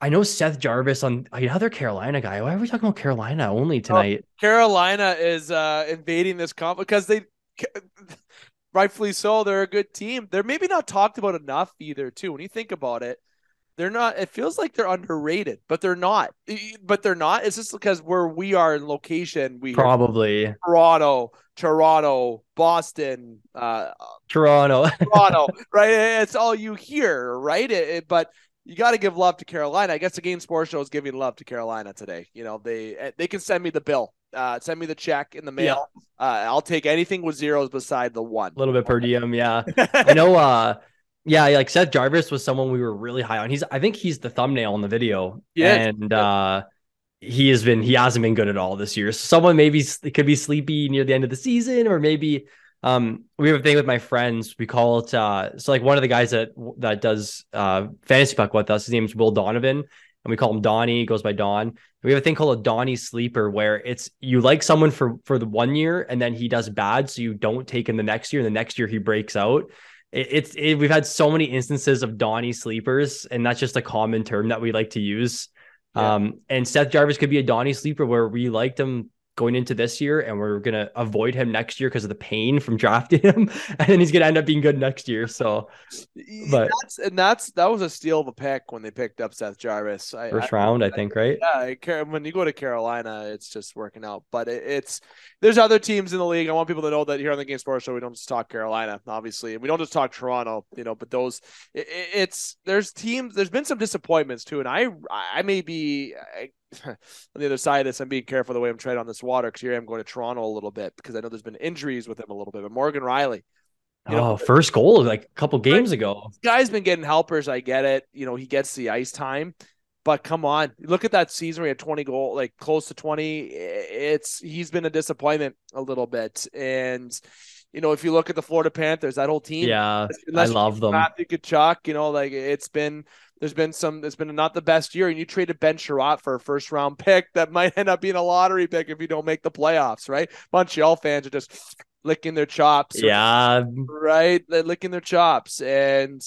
I know Seth Jarvis on another Carolina guy. Why are we talking about Carolina only oh, tonight? Oh, Carolina is uh, invading this comp because they, rightfully so, they're a good team. They're maybe not talked about enough either. Too when you think about it, they're not. It feels like they're underrated, but they're not. But they're not. It's just because where we are in location, we probably Toronto, Toronto, Boston, uh, Toronto, Toronto. Right? It's all you hear, right? It, it, but you got to give love to Carolina. I guess the Game Sports Show is giving love to Carolina today. You know, they eh, they can send me the bill, uh, send me the check in the mail. Yeah. Uh, I'll take anything with zeros beside the one. A little bit per diem, yeah. I know. Uh, yeah, like Seth Jarvis was someone we were really high on. He's, I think he's the thumbnail in the video. Yeah, and uh, he has been, he hasn't been good at all this year. So someone maybe could be sleepy near the end of the season, or maybe um, we have a thing with my friends. We call it uh, so like one of the guys that that does uh fantasy puck with us. His name's Will Donovan, and we call him Donnie. He goes by Don. We have a thing called a Donnie sleeper, where it's you like someone for for the one year, and then he does bad, so you don't take him the next year. And the next year he breaks out. It, it's it, we've had so many instances of Donnie sleepers, and that's just a common term that we like to use. Yeah. Um, and Seth Jarvis could be a Donnie sleeper where we liked him going into this year and we're going to avoid him next year because of the pain from drafting him and then he's going to end up being good next year so but that's, and that's that was a steal of a pick when they picked up Seth Jarvis. I, first I, round I, I, think right? Yeah when you go to Carolina it's just working out but it, it's there's other teams in the league. I want people to know that here on the Game Sports Show we don't just talk Carolina obviously and we don't just talk Toronto you know but those it, it's there's teams there's been some disappointments too and I I may be on the other side of this, I'm being careful the way I'm treading on this water because here I am going to Toronto a little bit because I know there's been injuries with him a little bit. But Morgan Rielly, you know, oh, first goal like a couple games ago. Guy's been getting helpers. I get it. You know, he gets the ice time, but come on, look at that season We had 20 goal, like close to 20. It's he's been a disappointment a little bit, and You know, if you look at the Florida Panthers, that whole team, Yeah, I love them. Matthew Tkachuk, you know, like it's been there's been some it's been not the best year, and you traded Ben Chiarot for a first round pick that might end up being a lottery pick if you don't make the playoffs, right? Montreal fans are just licking their chops, Yeah, right? They're licking their chops, and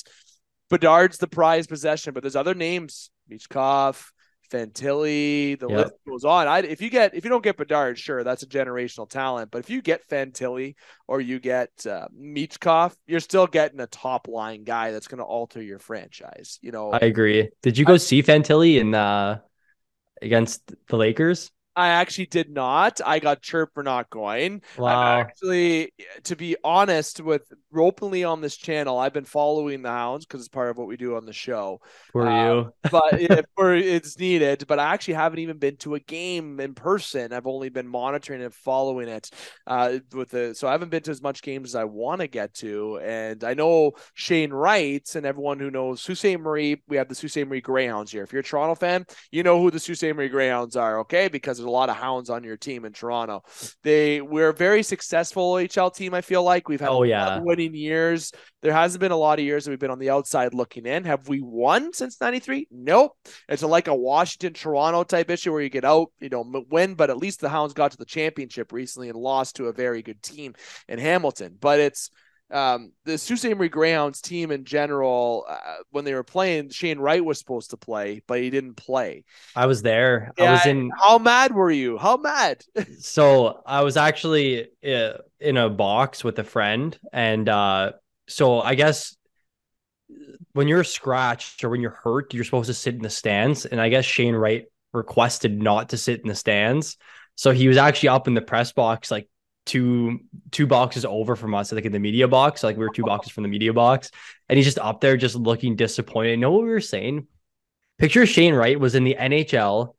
Bedard's the prized possession, but there's other names, Michkov, Fantilli, the Yep. list goes on. I if you get if you don't get Bedard, sure, that's a generational talent. But if you get Fantilli or you get uh, Michkov, you're still getting a top line guy that's going to alter your franchise. You know, I agree. Did you go see Fantilli in uh against the Lakers? I actually did not. I got chirped for not going. Wow. I've actually, to be honest, with openly on this channel, I've been following the Hounds because it's part of what we do on the show. Were um, you? But if it's needed, but I actually haven't even been to a game in person. I've only been monitoring and following it. Uh, with the so I haven't been to as much games as I want to get to. And I know Shane Wright and everyone who knows Sault Ste. Marie. We have the Sault Ste. Marie Greyhounds here. If you're a Toronto fan, you know who the Sault Ste. Marie Greyhounds are, okay? Because there's a lot of hounds on your team in Toronto. They we're a very successful HL team. I feel like we've had Oh, a lot yeah. of winning years. There hasn't been a lot of years that we've been on the outside looking in. Have we won since '93? Nope. It's a, like a Washington Toronto type issue where you get out, you know, win, but at least the Hounds got to the championship recently and lost to a very good team in Hamilton. But it's um, the Sault Ste. Marie Greyhounds team in general, uh, when they were playing, Shane Wright was supposed to play, but he didn't play. I was there. I was in How mad were you? How mad? so I was actually uh, in a box with a friend, and uh, so I guess when you're scratched or when you're hurt, you're supposed to sit in the stands. And I guess Shane Wright requested not to sit in the stands, so he was actually up in the press box, like two two boxes over from us, like in the media box. Like we were two boxes from the media box, and he's just up there, just looking disappointed. You know what we were saying? Picture Shane Wright was in the NHL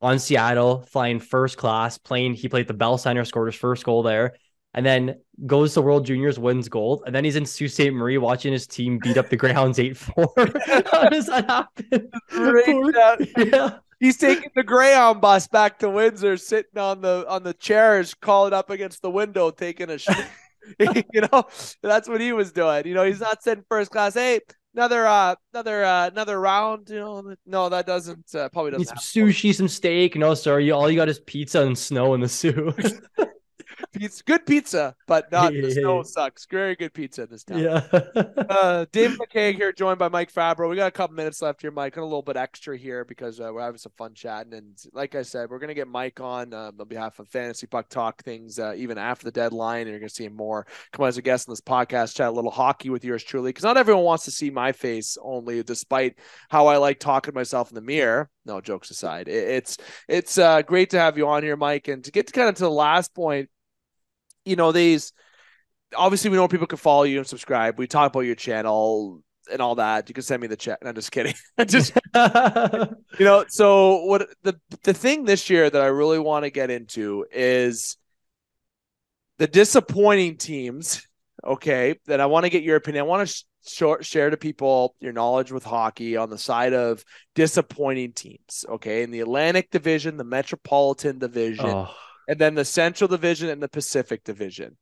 on Seattle, flying first class, playing. He played the Bell Center, scored his first goal there, and then goes to World Juniors, wins gold, and then he's in Sault Ste. Marie watching his team beat up the Greyhounds 8 4. How does that happen? Yeah. He's taking the Greyhound bus back to Windsor, sitting on the on the chairs, calling up against the window, taking a shit. you know, that's what he was doing. You know, he's not sitting first class. Hey, another uh another uh another round. You know, no, that doesn't uh, probably doesn't. some sushi, some steak. No, sir You, all you got is pizza and snow in the Soo. Pizza, good pizza, but not the snow sucks. Very good pizza in this town. yeah. Uh, Dave McCaig here, joined by Mike Fabbro. We got a couple minutes left here, Mike, and a little bit extra here because uh, we're having some fun chatting. And like I said, we're gonna get Mike on um, on behalf of Fantasy Puck Talk things uh, even after the deadline, and you're gonna see him more come on as a guest on this podcast, chat a little hockey with yours truly, because not everyone wants to see my face only, despite how I like talking to myself in the mirror. No jokes aside, it, it's it's uh, great to have you on here, Mike, and to get to kind of to the last point. You know these obviously we know people can follow you and subscribe. We talk about your channel and all that. You can send me the check. I'm just kidding. just you know, so what the the thing this year that I really want to get into is the disappointing teams. Okay, that I want to get your opinion. I want to sh- share to people your knowledge with hockey on the side of disappointing teams. Okay, in the Atlantic Division, the Metropolitan Division, oh, and then the Central Division and the Pacific Division.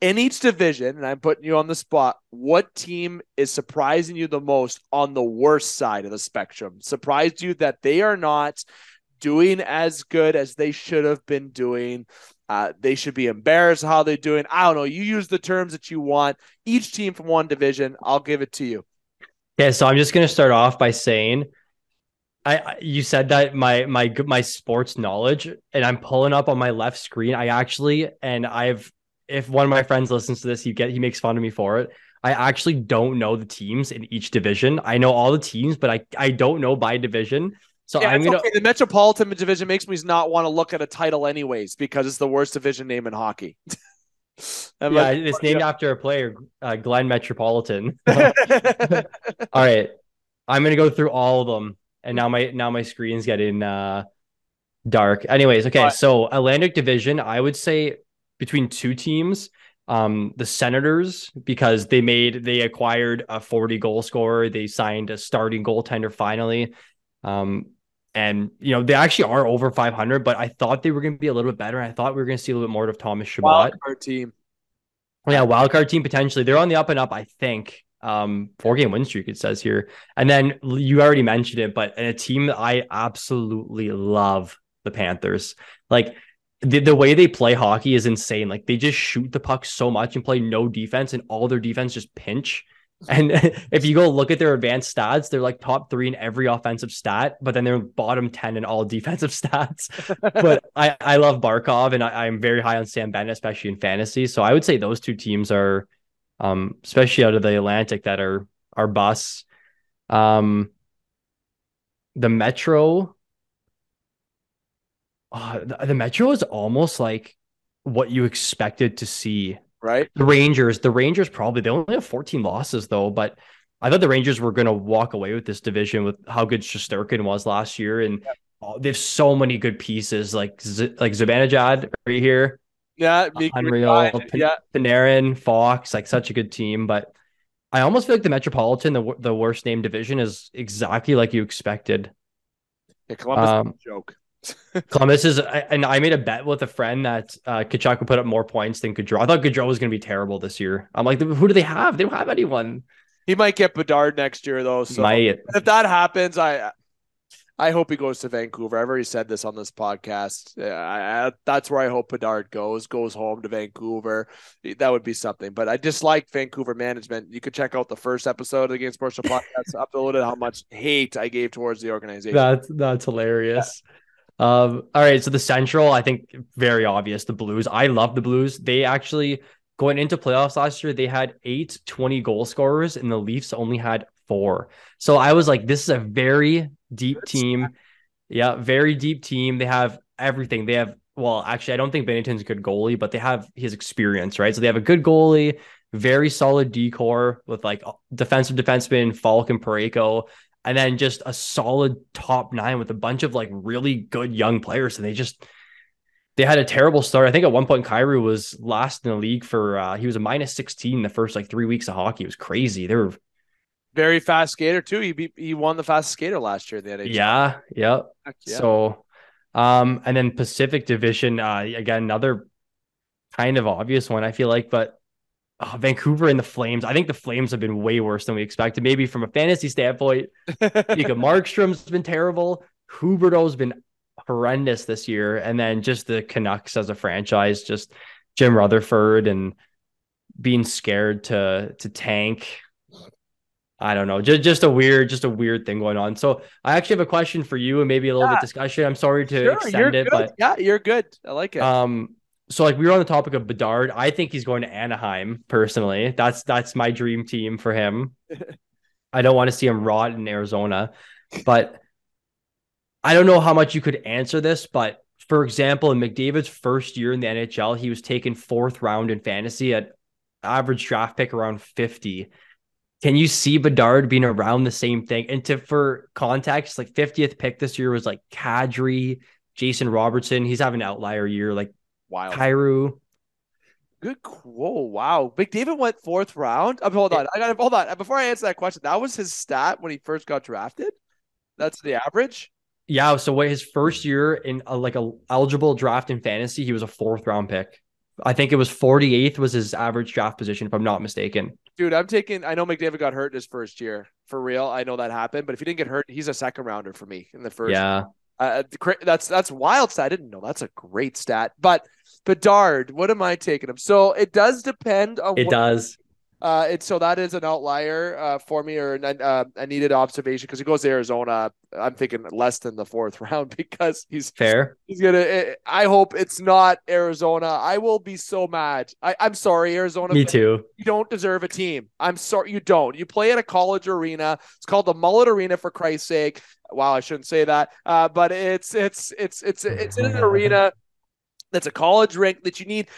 In each division, and I'm putting you on the spot, what team is surprising you the most on the worst side of the spectrum? Surprised you that they are not doing as good as they should have been doing. Uh, they should be embarrassed how they're doing. I don't know. You use the terms that you want. Each team from one division, I'll give it to you. Okay, so I'm just gonna start off by saying, I you said that my my my sports knowledge, and I'm pulling up on my left screen. I actually, and I've if one of my friends listens to this, he get he makes fun of me for it. I actually don't know the teams in each division. I know all the teams, but I I don't know by division. So Yeah, I'm gonna okay. The Metropolitan Division makes me not want to look at a title anyways because it's the worst division name in hockey. Yeah, like, it's named after a player, uh, Glenn Metropolitan. All right. I'm gonna go through all of them. And now my now my screen's getting uh dark. Anyways, okay. Alright. So Atlantic Division, I would say between two teams, um, the Senators, because they made they acquired a 40 goal scorer, they signed a starting goaltender finally. Um, and you know, they actually are over 500, but I thought they were gonna be a little bit better. I thought we were gonna see a little bit more of Thomas Chabot. Wild card team. Yeah, wild card team potentially. They're on the up and up, I think. Um, four game win streak, it says here. And then you already mentioned it, but in a team that I absolutely love the Panthers. Like the, the way they play hockey is insane. Like they just shoot the puck so much and play no defense, and all their defense just pinch. And if you go look at their advanced stats, they're like top three in every offensive stat, but then they're bottom 10 in all defensive stats. but I, I love Barkov and I, I, am very high on Sam Bennett, especially in fantasy. So I would say those two teams are, um, especially out of the Atlantic, that are are bus. Um, the Metro, uh, the, the Metro is almost like what you expected to see. Right. The Rangers, the Rangers probably they only have 14 losses though, but I thought the Rangers were going to walk away with this division with how good Shesterkin was last year, and yeah. they have so many good pieces like Z- like Zibanejad right here. Yeah, unreal. P- yeah, Panarin, Fox, like such a good team. But I almost feel like the Metropolitan, the the worst named division, is exactly like you expected. Yeah, Columbus um, joke. Columbus is, and I made a bet with a friend that uh, Tkachuk would put up more points than Gaudreau. I thought Gaudreau was going to be terrible this year. I'm like, who do they have? They don't have anyone. He might get Bedard next year though. So might. if that happens, I I hope he goes to Vancouver. I've already said this on this podcast. I, I, that's where I hope Bedard goes, goes home to Vancouver. That would be something. But I dislike Vancouver management. You could check out the first episode of the Game Sports podcast. uploaded how much hate I gave towards the organization. That's that's hilarious. Yeah. Um, all right, so the Central, I think very obvious. The Blues, I love the Blues. They actually going into playoffs last year, they had eight 20 goal scorers, and the Leafs only had four. So I was like, this is a very deep team. Yeah, very deep team. They have everything. They have well, actually, I don't think Binnington's a good goalie, but they have his experience, right? So they have a good goalie, very solid decor with like defensive defenseman Faulk and Parayko, and then just a solid top nine with a bunch of like really good young players. And they just they had a terrible start. I think at one point Kyrou was last in the league for uh he was a minus 16 the first like three weeks of hockey. It was crazy. They were very fast skater too. He beat, he won the fastest skater last year in the NHL. Yeah, yeah. yeah. So um and then Pacific Division, uh again, another kind of obvious one, I feel like, but oh, Vancouver and the Flames. I think the Flames have been way worse than we expected. Maybe from a fantasy standpoint, Mika Markstrom's been terrible. Huberdeau's been horrendous this year, and then just the Canucks as a franchise, just Jim Rutherford and being scared to to tank. I don't know, just just a weird, just a weird thing going on. So I actually have a question for you and maybe a little yeah. bit discussion. I'm sorry to sure, extend it, good. but yeah, you're good. I like it. Um, so like we were on the topic of Bedard. I think he's going to Anaheim personally. That's that's my dream team for him. I don't want to see him rot in Arizona, but I don't know how much you could answer this. But for example, in McDavid's first year in the NHL, he was taken fourth round in fantasy at average draft pick around 50. Can you see Bedard being around the same thing? And to for context, like 50th pick this year was like Kadri, Jason Robertson. He's having an outlier year. Like Wild. Kyrou. Good. Whoa! Wow. McDavid went fourth round. Um, hold on. I got to hold on. Before I answer that question, that was his stat when he first got drafted. That's the average. Yeah. So what his first year in a, like a eligible draft in fantasy, he was a fourth round pick. I think it was 48th was his average draft position, if I'm not mistaken. Dude, I'm taking. I know McDavid got hurt in his first year for real. I know that happened, but if he didn't get hurt, he's a second rounder for me in the first. Yeah. Uh, that's that's wild stat. I didn't know that's a great stat. But Bedard, what am I taking him? So it does depend on. It what, does. Uh, it's so that is an outlier uh, for me or an, uh, a needed observation because he goes to Arizona. I'm thinking less than the fourth round because he's fair. He's gonna. Eh, I hope it's not Arizona. I will be so mad. I, I'm sorry, Arizona. Me too. You don't deserve a team. I'm sorry, you don't. You play at a college arena. It's called the Mullet Arena for Christ's sake. Wow, I shouldn't say that. Uh, but it's it's it's it's it's in an arena that's a college rink that you need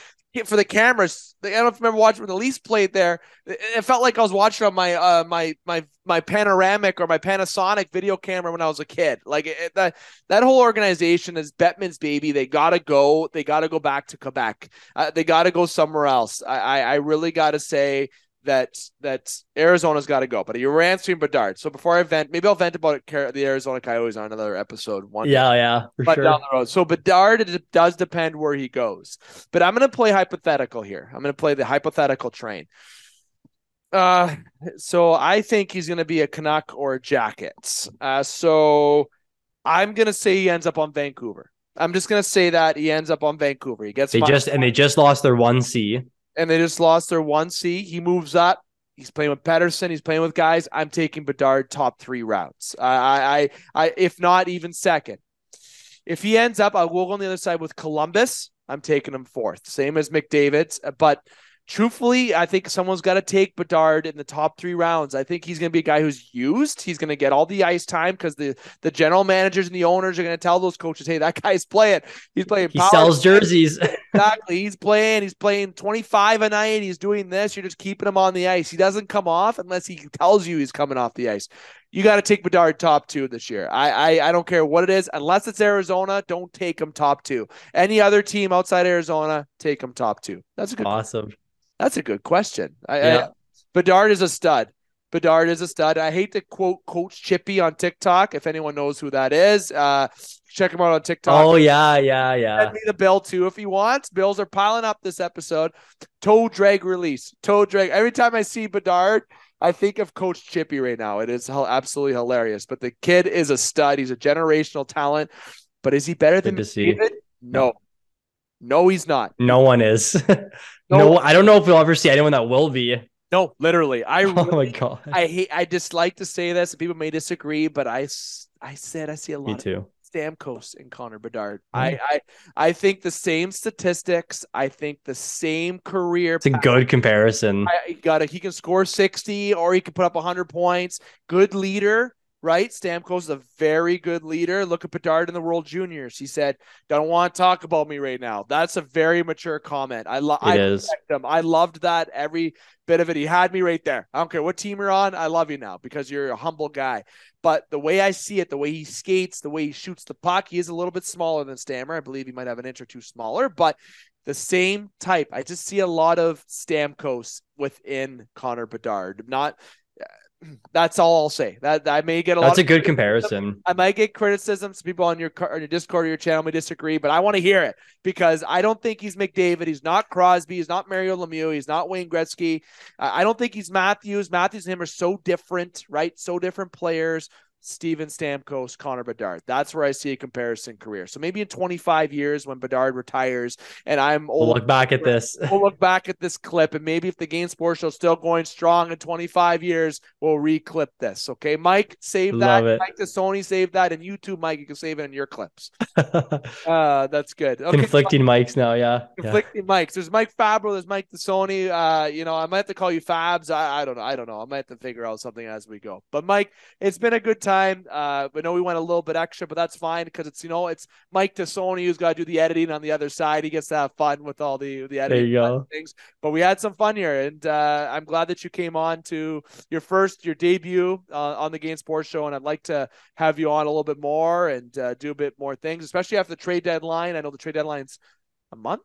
for the cameras. I don't remember watching when the Leafs played there. It felt like I was watching on my uh, my my my panoramic or my Panasonic video camera when I was a kid. Like it, that that whole organization is Bettman's baby. They gotta go. They gotta go back to Quebec. Uh, they gotta go somewhere else. I I, I really gotta say that that Arizona's got to go. But you were answering Bedard. So before I vent, maybe I'll vent about it, the Arizona Coyotes on another episode. One yeah, day. yeah, for but sure. Down the road. So Bedard, it does depend where he goes. But I'm going to play hypothetical here. I'm going to play the hypothetical train. Uh, so I think he's going to be a Canuck or a Jackets. Uh, so I'm going to say he ends up on Vancouver. I'm just going to say that he ends up on Vancouver. He gets they just and they just lost their one C and they just lost their one C. He moves up. He's playing with Pettersson. He's playing with guys. I'm taking Bedard top three routes. I, I, I, if not even second. If he ends up, I'll go on the other side with Columbus. I'm taking him fourth, same as McDavid's. But truthfully, I think someone's got to take Bedard in the top three rounds. I think he's going to be a guy who's used. He's going to get all the ice time because the the general managers and the owners are going to tell those coaches, "Hey, that guy's playing. He's playing. He sells jerseys. exactly. He's playing. He's playing 25 a night. He's doing this. You're just keeping him on the ice. He doesn't come off unless he tells you he's coming off the ice. You got to take Bedard top two this year. I, I I don't care what it is, unless it's Arizona. Don't take him top two. Any other team outside Arizona, take him top two. That's a good. Awesome. That's a good question. I, yeah. I, Bedard is a stud. Bedard is a stud. I hate to quote Coach Chippy on TikTok. If anyone knows who that is, uh, check him out on TikTok. Oh yeah, yeah, yeah. Send me the bill too if he wants. Bills are piling up this episode. Toe drag release. Toe drag. Every time I see Bedard, I think of Coach Chippy right now. It is absolutely hilarious. But the kid is a stud. He's a generational talent. But is he better Good than David? No. No, he's not. No one is. no, no, I don't know if we'll ever see anyone that will be. No, literally. I really, oh my god. I hate. I dislike to say this. People may disagree, but I, I said I see a lot. Me too. Stamkos and Connor Bedard. Mm-hmm. I, I I think the same statistics. I think the same career. It's a good comparison. I, got it. He can score sixty, or he can put up hundred points. Good leader right? Stamkos is a very good leader. Look at Bedard in the World Juniors. He said, "Don't want to talk about me right now." That's a very mature comment. I love. I is. him. I loved that every bit of it. He had me right there. I don't care what team you're on. I love you now because you're a humble guy. But the way I see it, the way he skates, the way he shoots the puck, he is a little bit smaller than Stammer. I believe he might have an inch or two smaller, but the same type. I just see a lot of Stamkos within Connor Bedard. Not that's all I'll say. That I may get a lot That's a good comparison. I might get criticisms. People on your on your Discord or your channel may disagree, but I want to hear it because I don't think he's McDavid. He's not Crosby. He's not Mario Lemieux. He's not Wayne Gretzky. I don't think he's Matthews. Matthews and him are so different, right? So different players. Steven Stamkos, Connor Bedard. That's where I see a comparison career. So maybe in 25 years when Bedard retires and I'm old, we'll look back at this. We'll look back at this clip and maybe if the Game Sports Show is still going strong in 25 years, we'll reclip this. Okay, Mike, save Love that. It. Mike Tassone, save that, and you too, Mike. You can save it in your clips. uh, that's good. Okay, conflicting mics now, yeah. Conflicting yeah. mics. There's Mike Fabbro. There's Mike Tassone. Uh, you know, I might have to call you Fabs. I, I don't know. I don't know. I might have to figure out something as we go. But Mike, it's been a good time time. Uh, I know we went a little bit extra, but that's fine because it's you know it's Mike Tassone who's got to do the editing on the other side. He gets to have fun with all the the editing things. But we had some fun here, and uh, I'm glad that you came on to your first your debut uh, on the Game Sports Show, and I'd like to have you on a little bit more and uh, do a bit more things, especially after the trade deadline. I know the trade deadline's a month.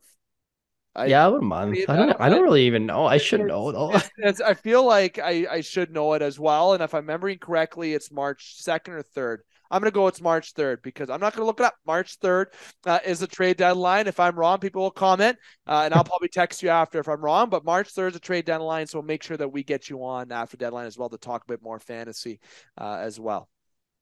I, yeah, a month. I don't. I don't really even know. I should know though. It's, it's, I feel like I, I should know it as well. And if I'm remembering correctly, it's March second or third. I'm gonna go. It's March third because I'm not gonna look it up. March third uh, is the trade deadline. If I'm wrong, people will comment, uh, and I'll probably text you after if I'm wrong. But March third is a trade deadline, so we'll make sure that we get you on after deadline as well to talk a bit more fantasy uh, as well.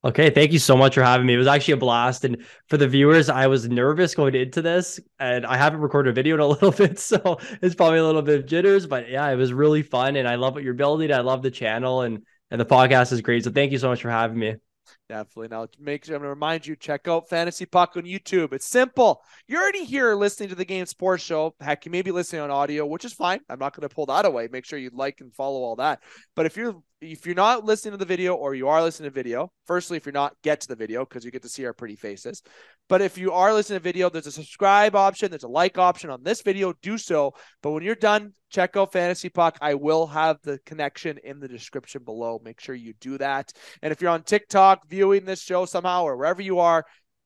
Okay, thank you so much for having me. It was actually a blast. And for the viewers, I was nervous going into this, and I haven't recorded a video in a little bit, so it's probably a little bit of jitters. But yeah, it was really fun, and I love what you're building. I love the channel, and and the podcast is great. So thank you so much for having me. Definitely. Now, make sure I'm going to remind you check out Fantasy Puck on YouTube. It's simple. You're already here listening to the Game Sports Show. Heck, you may be listening on audio, which is fine. I'm not going to pull that away. Make sure you like and follow all that. But if you're if you're not listening to the video or you are listening to video, firstly, if you're not, get to the video because you get to see our pretty faces. But if you are listening to video, there's a subscribe option, there's a like option on this video. Do so. But when you're done, check out Fantasy Puck. I will have the connection in the description below. Make sure you do that. And if you're on TikTok viewing this show somehow or wherever you are,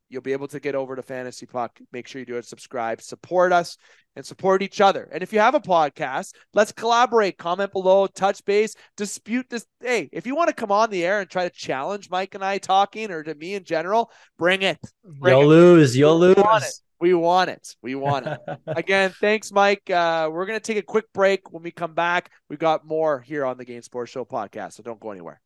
you'll be able to get over to Fantasy Puck. Make sure you do it, subscribe, support us, and support each other. And if you have a podcast, let's collaborate. Comment below, touch base, dispute this. Hey, if you want to come on the air and try to challenge Mike and I talking or to me in general, bring it. Bring you'll it. lose. You'll We lose. want it. We want it. We want it. Again, thanks, Mike. Uh, we're going to take a quick break. When we come back, we've got more here on the Game Sports Show podcast. So don't go anywhere.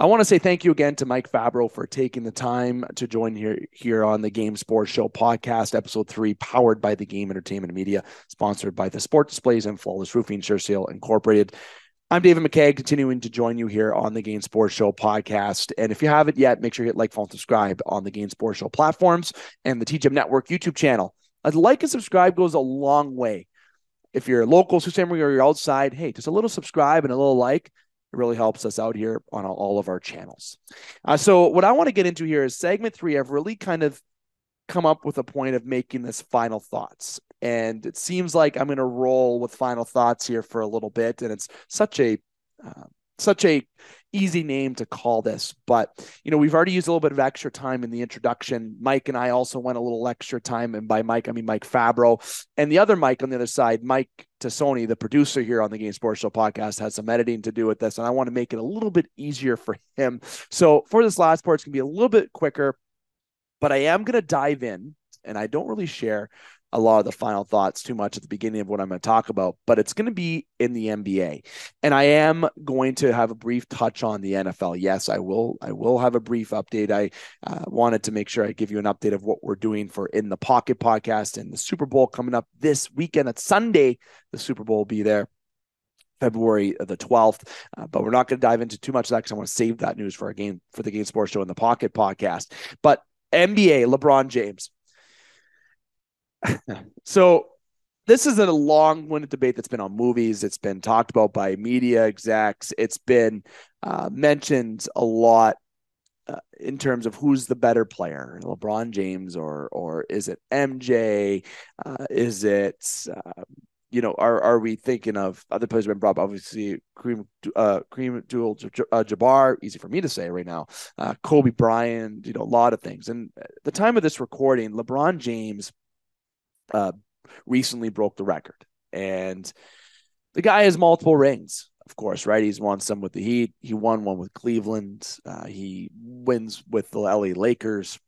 I want to say thank you again to Mike Fabbro for taking the time to join here here on the Game Sports Show podcast, episode three, powered by the Game Entertainment Media, sponsored by the Sport Displays and Flawless Roofing Sure Seal Incorporated. I'm David McCaig, continuing to join you here on the Game Sports Show podcast. And if you haven't yet, make sure you hit like, follow, and subscribe on the Game Sports Show platforms and the TGM Network YouTube channel. A like and subscribe goes a long way. If you're local, Sault or you're outside, hey, just a little subscribe and a little like it really helps us out here on all of our channels. Uh, so, what I want to get into here is segment three. I've really kind of come up with a point of making this final thoughts. And it seems like I'm going to roll with final thoughts here for a little bit. And it's such a, uh, such a easy name to call this, but you know, we've already used a little bit of extra time in the introduction. Mike and I also went a little extra time, and by Mike, I mean Mike Fabbro, and the other Mike on the other side, Mike Tassone, the producer here on the Game Sports Show podcast, has some editing to do with this, and I want to make it a little bit easier for him. So for this last part, it's gonna be a little bit quicker, but I am gonna dive in, and I don't really share a lot of the final thoughts too much at the beginning of what I'm going to talk about, but it's going to be in the NBA. And I am going to have a brief touch on the NFL. Yes, I will. I will have a brief update. I uh, wanted to make sure I give you an update of what we're doing for In the Pocket podcast and the Super Bowl coming up this weekend. It's Sunday. The Super Bowl will be there. February the 12th, uh, but we're not going to dive into too much of that because I want to save that news for our game for the Game Sports Show in the Pocket podcast. But NBA, LeBron James, so this is a long-winded debate that's been on movies. It's been talked about by media execs. It's been uh, mentioned a lot uh, in terms of who's the better player, LeBron James or or is it MJ? Uh, is it uh, you know are are we thinking of other players have been brought up? Obviously, Kareem uh, Kareem Jabbar, easy for me to say right now. Uh, Kobe Bryant, you know, a lot of things. And at the time of this recording, LeBron James uh, recently broke the record. And the guy has multiple rings, of course, right? He's won some with the Heat. He won one with Cleveland. Uh, he wins with the LA Lakers.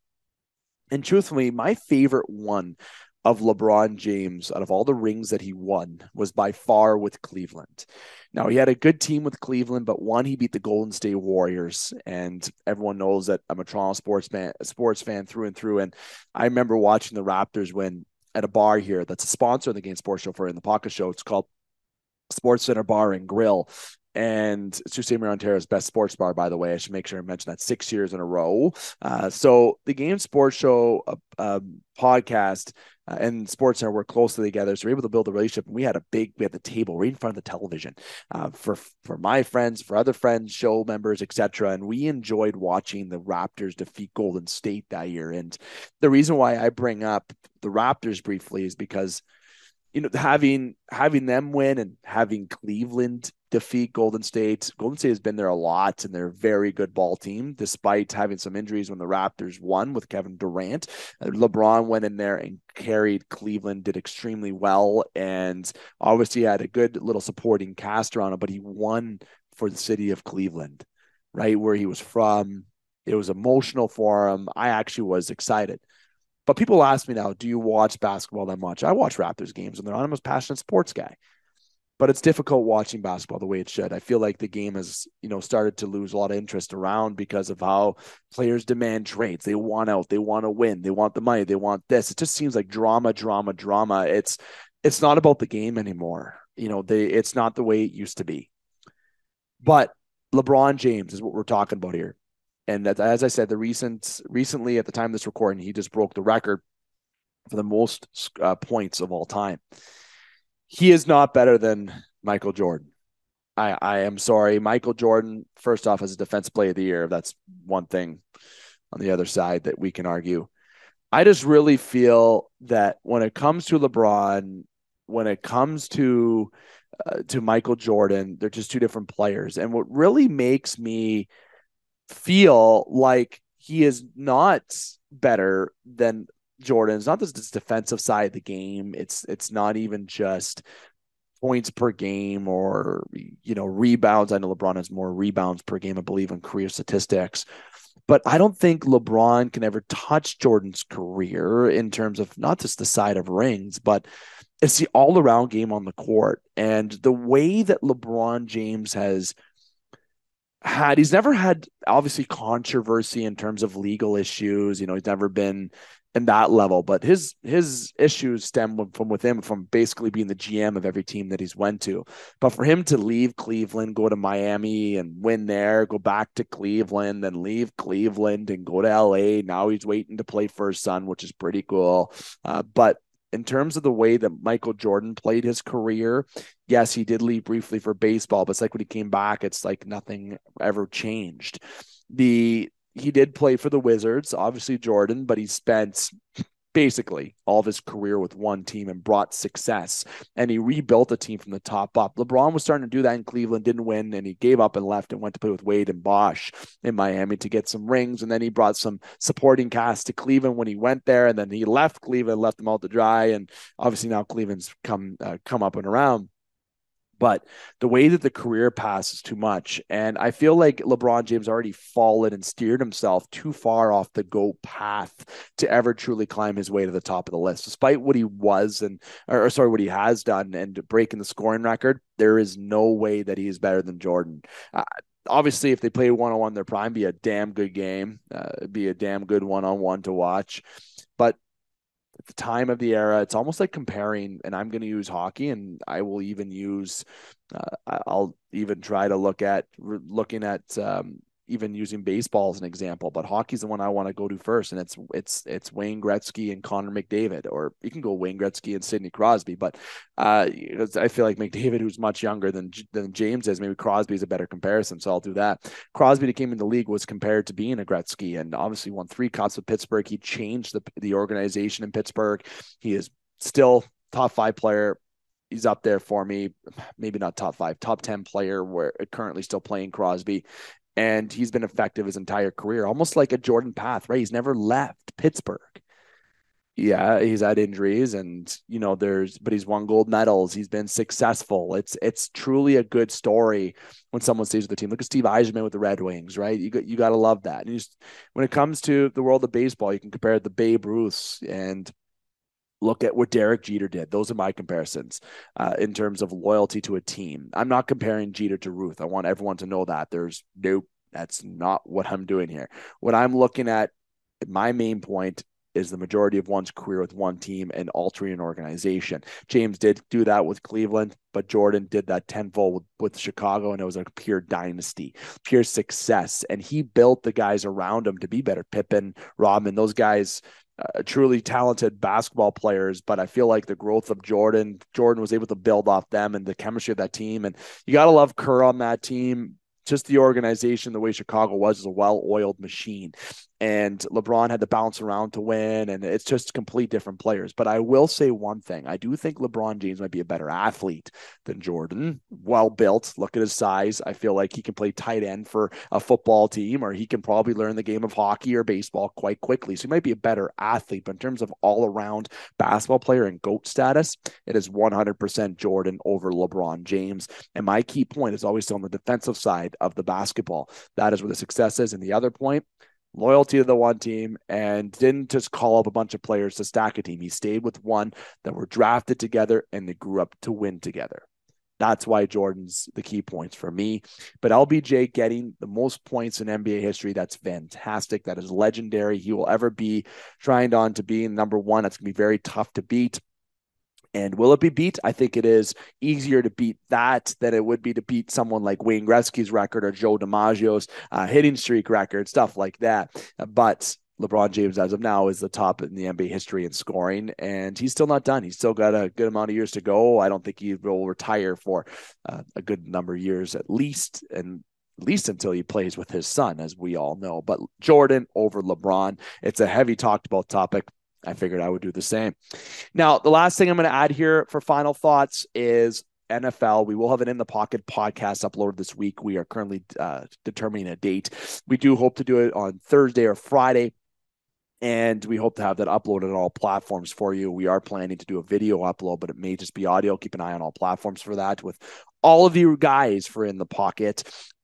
And truthfully, my favorite one of LeBron James out of all the rings that he won was by far with Cleveland. Now he had a good team with Cleveland, but one he beat the Golden State Warriors, and everyone knows that I'm a Toronto sports fan, sports fan through and through. And I remember watching the Raptors win at a bar here that's a sponsor of the Game Sports Show for in the Pocket Show. It's called Sports Center Bar and Grill. And Sault Ste. Marie, Ontario's best sports bar, by the way. I should make sure I mention that six years in a row. Uh, so the Game Sports Show uh, uh, podcast uh, and Sports Center work closely together. So we're able to build a relationship. And we had a big, we had the table right in front of the television uh, for for my friends, for other friends, show members, etc. And we enjoyed watching the Raptors defeat Golden State that year. And the reason why I bring up the Raptors briefly is because you know having having them win and having Cleveland defeat Golden State. Golden State has been there a lot and they're a very good ball team despite having some injuries when the Raptors won with Kevin Durant. Uh, LeBron went in there and carried Cleveland, did extremely well and obviously had a good little supporting cast around him, but he won for the city of Cleveland, right where he was from. It was emotional for him. I actually was excited. But people ask me now, do you watch basketball that much? I watch Raptors games and they're on. I'm a passionate sports guy. But it's difficult watching basketball the way it should. I feel like the game has, you know, started to lose a lot of interest around because of how players demand trades. They want out, they want to win, they want the money, they want this. It just seems like drama, drama, drama. It's it's not about the game anymore. You know, they it's not the way it used to be. But LeBron James is what we're talking about here. And as I said, the recent recently at the time of this recording, he just broke the record for the most uh, points of all time. He is not better than Michael Jordan. I, I am sorry, Michael Jordan. First off, as a defense play of the year, that's one thing. On the other side, that we can argue. I just really feel that when it comes to LeBron, when it comes to uh, to Michael Jordan, they're just two different players. And what really makes me feel like he is not better than Jordan. It's not just this defensive side of the game. It's it's not even just points per game or you know rebounds. I know LeBron has more rebounds per game, I believe, in career statistics. But I don't think LeBron can ever touch Jordan's career in terms of not just the side of rings, but it's the all around game on the court. And the way that LeBron James has had, he's never had obviously controversy in terms of legal issues. You know, he's never been in that level, but his his issues stem from within from basically being the GM of every team that he's went to. But for him to leave Cleveland, go to Miami and win there, go back to Cleveland, then leave Cleveland and go to LA. Now he's waiting to play for his son, which is pretty cool. Uh, but in terms of the way that Michael Jordan played his career, yes, he did leave briefly for baseball, but it's like when he came back, it's like nothing ever changed. The he did play for the Wizards, obviously Jordan, but he spent basically all of his career with one team and brought success. And he rebuilt a team from the top up. LeBron was starting to do that in Cleveland, didn't win, and he gave up and left and went to play with Wade and Bosh in Miami to get some rings. And then he brought some supporting cast to Cleveland when he went there, and then he left Cleveland, left them out to dry. And obviously now Cleveland's come uh, come up and around but the way that the career passes is too much. And I feel like LeBron James already fallen and steered himself too far off the GOAT path to ever truly climb his way to the top of the list. Despite what he was and, or, or sorry, what he has done and breaking the scoring record, there is no way that he is better than Jordan. Uh, obviously, if they play one on one, their prime be a damn good game, uh, be a damn good one on one to watch. But the time of the era, it's almost like comparing, and I'm going to use hockey, and I will even use, uh, I'll even try to look at looking at um, even using baseball as an example, but hockey's the one I want to go to first, and it's it's it's Wayne Gretzky and Connor McDavid, or you can go Wayne Gretzky and Sidney Crosby, but uh, I feel like McDavid, who's much younger than than James is, maybe Crosby is a better comparison, so I'll do that. Crosby that came in the league was compared to being a Gretzky, and obviously won three cups with Pittsburgh. He changed the the organization in Pittsburgh. He is still top five player he's up there for me. Maybe not top five, top 10 player where currently still playing Crosby and he's been effective his entire career, almost like a Jordan Path, right? He's never left Pittsburgh. Yeah, he's had injuries, and you know, there's, but he's won gold medals. He's been successful. It's it's truly a good story when someone stays with the team. Look at Steve Yzerman with the Red Wings, right? You got you got to love that. And just, when it comes to the world of baseball, you can compare the Babe Ruths and look at what Derek Jeter did. Those are my comparisons uh, in terms of loyalty to a team. I'm not comparing Jeter to Ruth. I want everyone to know that there's nope, that's not what I'm doing here. What I'm looking at, my main point is the majority of one's career with one team and altering an organization. James did do that with Cleveland, but Jordan did that tenfold with, with Chicago, and it was a pure dynasty, pure success. And he built the guys around him to be better. Pippen, Rodman, those guys uh, truly talented basketball players, but I feel like the growth of Jordan, Jordan was able to build off them and the chemistry of that team. And you got to love Kerr on that team. Just the organization, the way Chicago was, is a well oiled machine and LeBron had to bounce around to win, and it's just complete different players. But I will say one thing: I do think LeBron James might be a better athlete than Jordan. Well built. Look at his size. I feel like he can play tight end for a football team, or he can probably learn the game of hockey or baseball quite quickly. So he might be a better athlete. But in terms of all around basketball player and GOAT status, it is 100% Jordan over LeBron James. And my key point is always on the defensive side of the basketball. That is where the success is. And the other point, loyalty to the one team and didn't just call up a bunch of players to stack a team. He stayed with one that were drafted together and they grew up to win together. That's why Jordan's the key points for me. But LBJ getting the most points in NBA history, that's fantastic. That is legendary. He will ever be trying on to being number one. That's going to be very tough to beat. And will it be beat? I think it is easier to beat that than it would be to beat someone like Wayne Gretzky's record or Joe DiMaggio's uh, hitting streak record, stuff like that. But LeBron James, as of now, is the top in the NBA history in scoring, and he's still not done. He's still got a good amount of years to go. I don't think he will retire for uh, a good number of years at least, and at least until he plays with his son, as we all know. But Jordan over LeBron, it's a heavy talked about topic. I figured I would do the same. Now, the last thing I'm going to add here for final thoughts is NFL. We will have an In the Pocket podcast uploaded this week. We are currently uh, determining a date. We do hope to do it on Thursday or Friday and we hope to have that uploaded on all platforms for you. We are planning to do a video upload, but it may just be audio. Keep an eye on all platforms for that with all of you guys for in the pocket.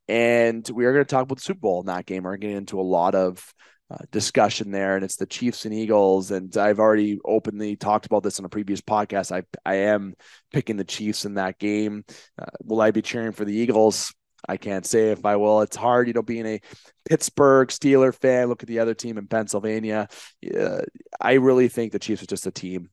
And we are going to talk about the Super Bowl in that game. We're getting into a lot of uh, discussion there, and it's the Chiefs and Eagles. And I've already openly talked about this in a previous podcast. I I am picking the Chiefs in that game. Uh, will I be cheering for the Eagles? I can't say if I will. It's hard, you know, being a Pittsburgh Steeler fan. Look at the other team in Pennsylvania. Yeah, I really think the Chiefs are just a team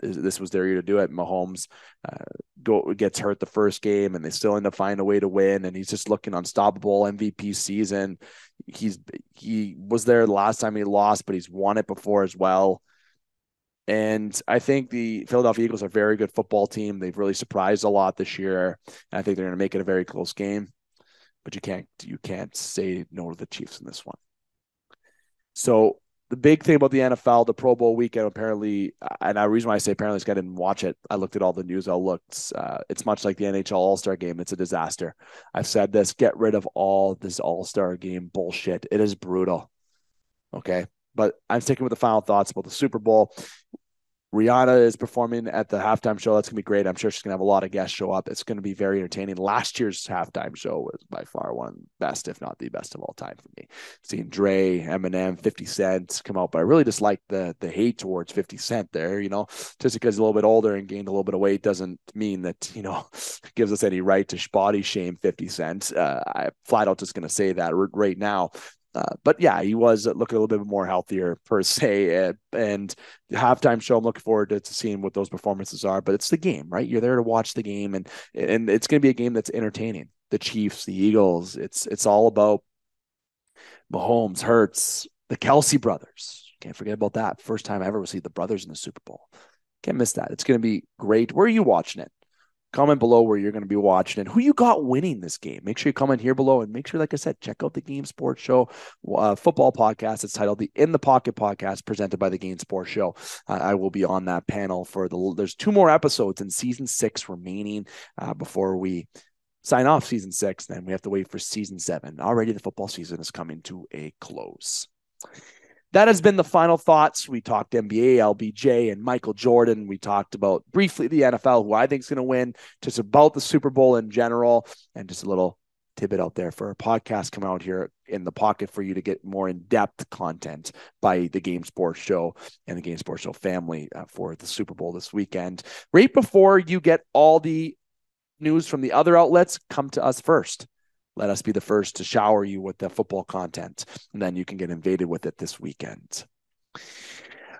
this was their year to do it. Mahomes uh, go gets hurt the first game, and they still end up finding a way to win. And he's just looking unstoppable. MVP season. He's he was there the last time he lost, but he's won it before as well. And I think the Philadelphia Eagles are a very good football team. They've really surprised a lot this year. And I think they're going to make it a very close game. But you can't you can't say no to the Chiefs in this one. So the big thing about the NFL, the Pro Bowl weekend, apparently, and the reason why I say apparently is I didn't watch it. I looked at all the news outlooks. Uh, it's much like the NHL All Star game. It's a disaster. I've said this get rid of all this All Star game bullshit. It is brutal. Okay. But I'm sticking with the final thoughts about the Super Bowl. Rihanna is performing at the halftime show. That's gonna be great. I'm sure she's gonna have a lot of guests show up. It's gonna be very entertaining. Last year's halftime show was by far one best, if not the best of all time for me. Seeing Dre, Eminem, 50 Cent come out, but I really just like the the hate towards 50 Cent there. You know, just because he's a little bit older and gained a little bit of weight doesn't mean that you know gives us any right to body shame 50 Cent. Uh, I flat out just gonna say that right now. Uh, but yeah, he was looking a little bit more healthier per se. And the halftime show, I'm looking forward to, to, seeing what those performances are. But it's the game, right? You're there to watch the game, and and it's going to be a game that's entertaining. The Chiefs, the Eagles. It's it's all about Mahomes, Hurts, the Kelce brothers. Can't forget about that. First time I ever see the brothers in the Super Bowl. Can't miss that. It's going to be great. Where are you watching it? Comment below where you're going to be watching and who you got winning this game. Make sure you comment here below and make sure, like I said, check out the Game Sports Show uh, football podcast. It's titled the In the Pocket podcast presented by the Game Sports Show. Uh, I will be on that panel for the, there's two more episodes in season six remaining uh, before we sign off season six. Then we have to wait for season seven. Already the football season is coming to a close that has been the final thoughts. We talked NBA, LBJ, and Michael Jordan. We talked about briefly the NFL, who I think is going to win, just about the Super Bowl in general, and just a little tidbit out there for a podcast come out here in the pocket for you to get more in-depth content by the Game Sports Show and the Game Sports Show family uh, for the Super Bowl this weekend. Right before you get all the news from the other outlets, come to us first. Let us be the first to shower you with the football content, and then you can get invaded with it this weekend.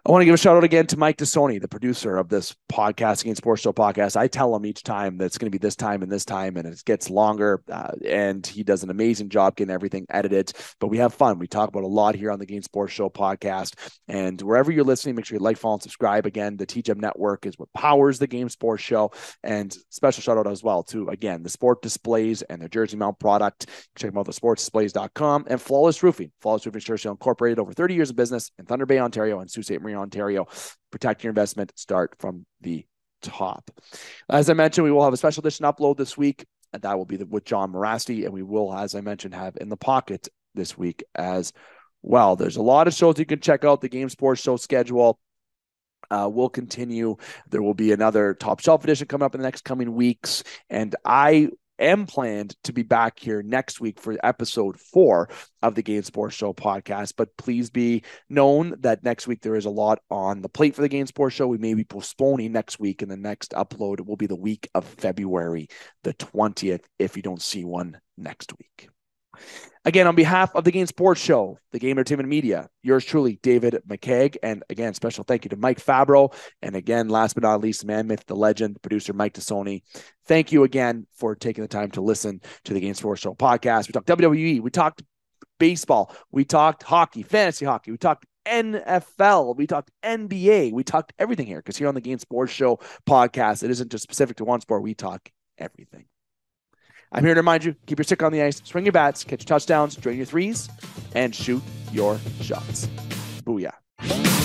I want to give a shout out again to Mike Tassone, the producer of this podcast, Against Sports Show podcast. I tell him each time that it's going to be this time and this time, and it gets longer. Uh, and he does an amazing job getting everything edited. But we have fun. We talk about a lot here on the Game Sports Show podcast. And wherever you're listening, make sure you like, follow, and subscribe. Again, the TGM Network is what powers the Game Sports Show. And special shout out as well to, again, the sport displays and the Sure Seal Mount product. Check them out at sportsdisplays.com and Flawless Roofing. Flawless Roofing Jersey Incorporated, over 30 years of business in Thunder Bay, Ontario, and Sault Ste. Marie Ontario. Protect your investment. Start from the top. As I mentioned, we will have a special edition upload this week, and that will be the, with Jon Mirasty. And we will, as I mentioned, have in the pocket this week as well. There's a lot of shows you can check out the Game Sports Show schedule. Uh, will continue. There will be another top shelf edition coming up in the next coming weeks. And I am planned to be back here next week for episode four of the Game Sports Show podcast. But please be known that next week there is a lot on the plate for the Game Sports Show. We may be postponing next week, and the next upload will be the week of February the 20th if you don't see one next week. Again, on behalf of the Game Sports Show, the Game Entertainment Media, yours truly, David McCaig. And again, special thank you to Mike Fabbro. And again, last but not least, man, myth, the legend, producer Mike Tassone. Thank you again for taking the time to listen to the Game Sports Show podcast. We talked WWE, we talked baseball, we talked hockey, fantasy hockey, we talked NFL. We talked NBA. We talked everything here because here on the Game Sports Show podcast, it isn't just specific to one sport. We talk everything. I'm here to remind you keep your stick on the ice, swing your bats, catch your touchdowns, drain your threes, and shoot your shots. Booyah.